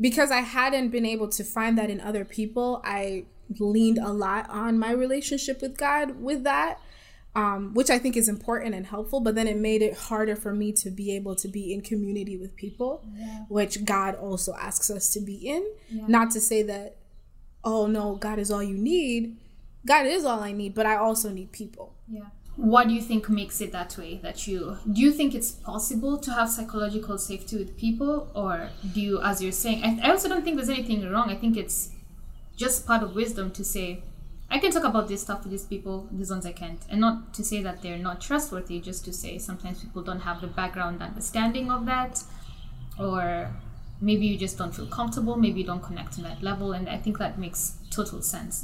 because I hadn't been able to find that in other people, I leaned a lot on my relationship with God with that. Um, which I think is important and helpful, but then it made it harder for me to be able to be in community with people, yeah, which God also asks us to be in. Yeah. Not to say that, oh no, God is all you need. God is all I need, but I also need people. yeah. What do you think makes it that way? That you do you think it's possible to have psychological safety with people, or do you, as you're saying, I, I also don't think there's anything wrong. I think it's just part of wisdom to say, I can talk about this stuff with these people, these ones I can't. And not to say that they're not trustworthy, just to say sometimes people don't have the background understanding of that. Or maybe you just don't feel comfortable, maybe you don't connect to that level. And I think that makes total sense.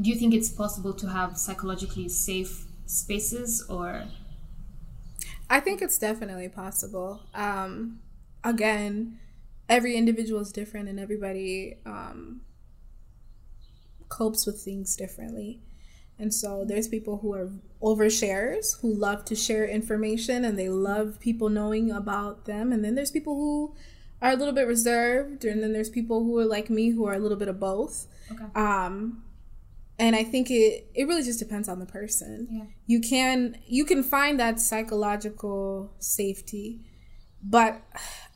Do you think it's possible to have psychologically safe spaces or. I think it's definitely possible. Um, again, every individual is different, and everybody um, copes with things differently. And so there's people who are oversharers who love to share information and they love people knowing about them. And then there's people who are a little bit reserved, and then there's people who are like me who are a little bit of both. Okay. Um, and I think it it really just depends on the person. Yeah. You can you can find that psychological safety, but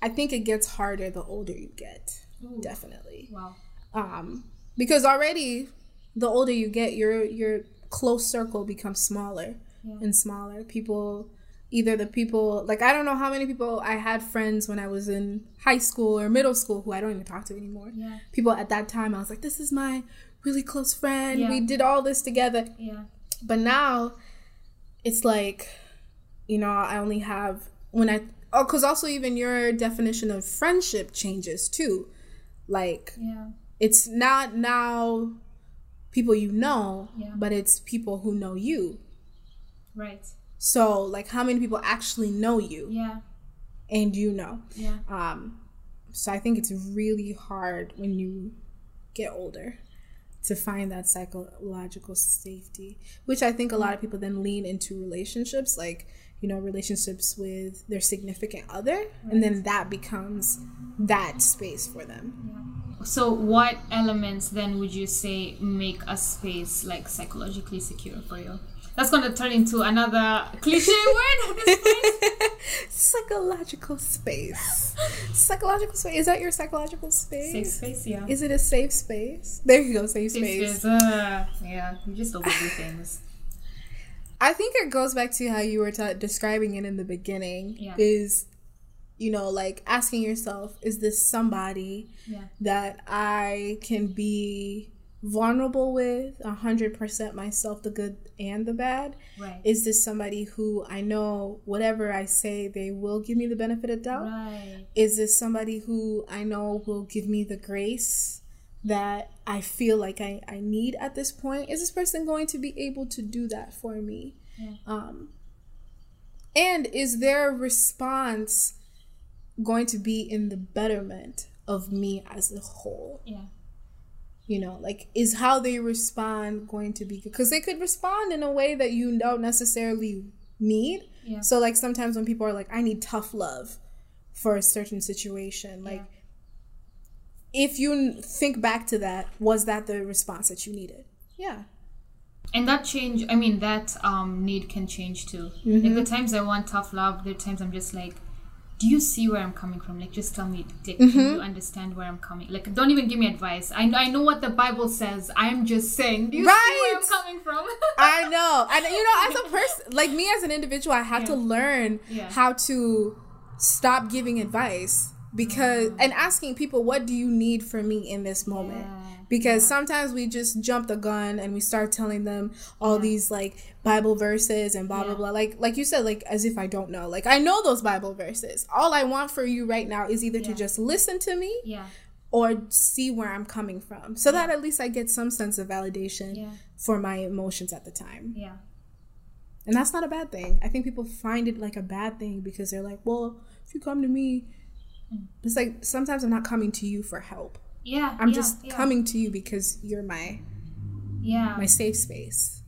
I think it gets harder the older you get. Ooh. Definitely, Wow. um, because already the older you get, your your close circle becomes smaller Yeah. and smaller. People, either the people like I don't know how many people I had friends when I was in high school or middle school who I don't even talk to anymore Yeah. people at that time I was like, this is my really close friend. Yeah. We did all this together. Yeah. But now it's like, you know, I only have when I oh, because also even your definition of friendship changes too. Like Yeah. It's not now people you know, Yeah. but it's people who know you. Right. So like how many people actually know you Yeah. and you know? Yeah. Um, so I think it's really hard when you get older to find that psychological safety, which I think a lot of people then lean into relationships, like, you know, relationships with their significant other, and then that becomes that space for them. So, what elements then would you say make a space like psychologically secure for you? That's going to turn into another cliche *laughs* word at this point. *laughs* Psychological space. psychological space. Is that your psychological space? Safe space, yeah. Is it a safe space? There you go, safe, Safe space. space. Uh, yeah, you just overdo *laughs* things. I think it goes back to how you were ta describing it in the beginning. Yeah. Is you know like asking yourself, is this somebody Yeah. that I can be vulnerable with, a hundred percent myself, the good and the bad? Right. Is this somebody who I know whatever I say, they will give me the benefit of doubt? right. Is this somebody who I know will give me the grace that I feel like I, I need at this point? Is this person going to be able to do that for me? Yeah. Um, and is their response going to be in the betterment of me as a whole? Yeah. You know, like, is how they respond going to be good? Because they could respond in a way that you don't necessarily need. Yeah. So, like, sometimes when people are like, I need tough love for a certain situation, like, if you think back to that, was that the response that you needed? Yeah. and that change i mean that um need can change too like the times i want tough love the times i'm just like do you see where i'm coming from? Like just tell me like, can mm-hmm. you understand where i'm coming? Like don't even give me advice. I, know, I know what the bible says. I'm just saying do you see where i'm coming from? *laughs* I know. And you know, as a person, like me as an individual, I had to learn Yeah. how to stop giving advice because and asking people, what do you need from me in this moment? Yeah. Because sometimes we just jump the gun and we start telling them all these like Bible verses and blah blah Yeah. blah. Like like you said, like as if I don't know. Like I know those Bible verses. All I want for you right now is either to just listen to me yeah or see where I'm coming from. So that at least I get some sense of validation Yeah. for my emotions at the time. yeah And that's not a bad thing. I think people find it like a bad thing because they're like, well, if you come to me, it's like sometimes I'm not coming to you for help. yeah I'm yeah, just yeah. coming to you because you're my yeah my safe space.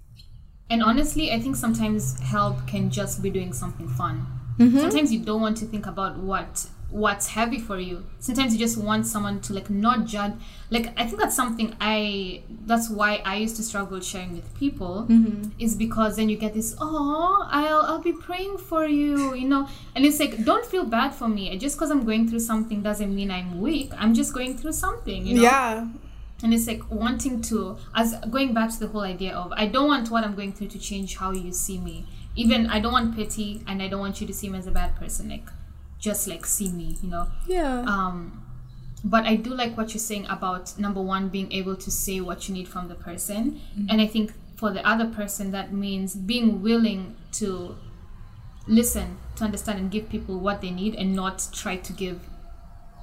And honestly, I think sometimes help can just be doing something fun. Mm-hmm. Sometimes you don't want to think about what what's heavy for you. Sometimes you just want someone to like not judge. Like I think that's something I that's why I used to struggle sharing with people Mm-hmm. is because then you get this oh I'll I'll be praying for you you know and it's like don't feel bad for me just because I'm going through something doesn't mean I'm weak I'm just going through something you know Yeah. and it's like wanting to as going back to the whole idea of i don't want what i'm going through to change how you see me even i don't want pity and i don't want you to see me as a bad person like just like see me you know Yeah. um but i do like what you're saying about number one being able to say what you need from the person and i think for the other person that means being willing to listen to understand and give people what they need and not try to give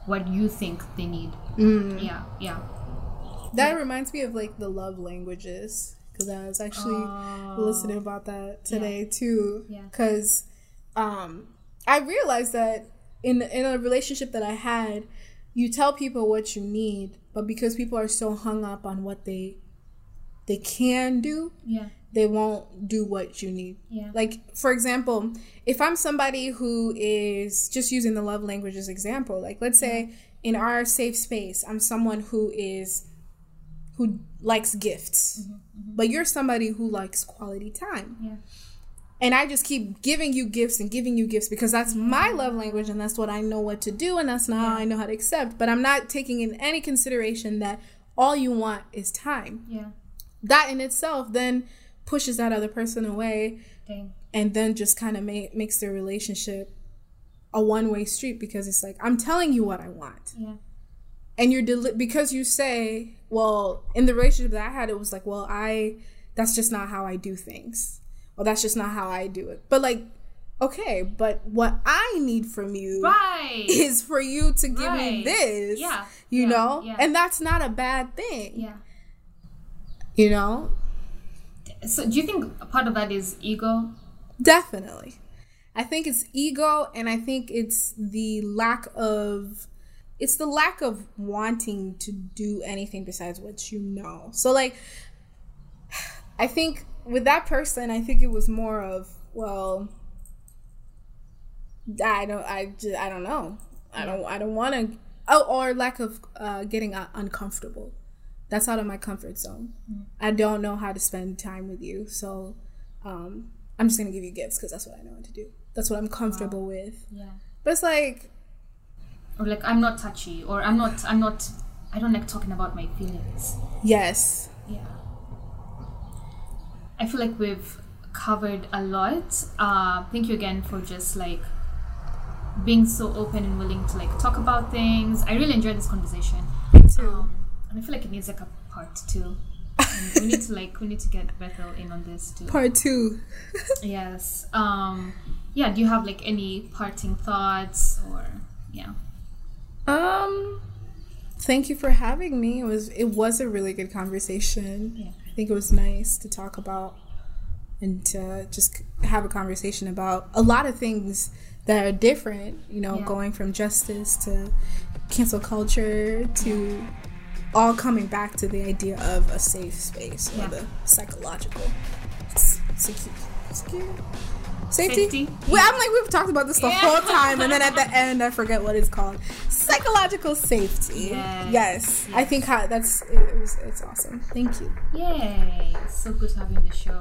what you think they need yeah yeah that reminds me of like the love languages because I was actually listening about that today too. Oh. Yeah. Because um, I realized that in in a relationship that I had, you tell people what you need, but because people are so hung up on what they they can do, yeah they won't do what you need. Yeah. Like for example, if I'm somebody who is just using the love languages example, like let's say in our safe space, I'm someone who is who likes gifts. Mm-hmm, mm-hmm. But you're somebody who likes quality time. yeah And I just keep giving you gifts and giving you gifts because that's my mm-hmm. love language and that's what I know what to do and that's not how I know how to accept. But I'm not taking in any consideration that all you want is time. yeah That in itself then pushes that other person away Dang. and then just kind of ma- makes their relationship a one-way street because it's like I'm telling you what I want Yeah. and you're deli- because you say well in the relationship that I had it was like well I that's just not how I do things well that's just not how I do it but like okay but what I need from you Right. *laughs* is for you to give me this Yeah. you Yeah. know Yeah. and that's not a bad thing Yeah. you know So do you think a part of that is ego? Definitely. I think it's ego and I think it's the lack of it's the lack of wanting to do anything besides what you know. So like *sighs* I think with that person I think it was more of well I don't I just, I don't know. I don't I don't want to oh or lack of uh, getting uh, uncomfortable. That's out of my comfort zone. I don't know how to spend time with you, so um, I'm just gonna give you gifts because that's what I know how to do. That's what I'm comfortable with. Yeah. But it's like, Or like I'm not touchy, or I'm not. I'm not. I don't like talking about my feelings. yes, Yeah. I feel like we've covered a lot. Uh, thank you again for just like being so open and willing to like talk about things. I really enjoyed this conversation. Me too. Um, and I feel like it needs like a part two. And we need to *laughs* like we need to get Bethel in on this too. Part two. *laughs* Yes. Um yeah, do you have like any parting thoughts or yeah. Um, thank you for having me. It was it was a really good conversation. Yeah. I think it was nice to talk about and to just have a conversation about a lot of things that are different. You know, Yeah. going from justice to cancel culture to all coming back to the idea of a safe space or the psychological s- secu- security. Safety? Safety. Well, I'm like we've talked about this the Yeah. whole time, and then at the *laughs* end, I forget what it's called. Psychological safety. Yes. Yes, I think how, that's it, it was. It's awesome. Thank you. Yay. So good to have you on the show.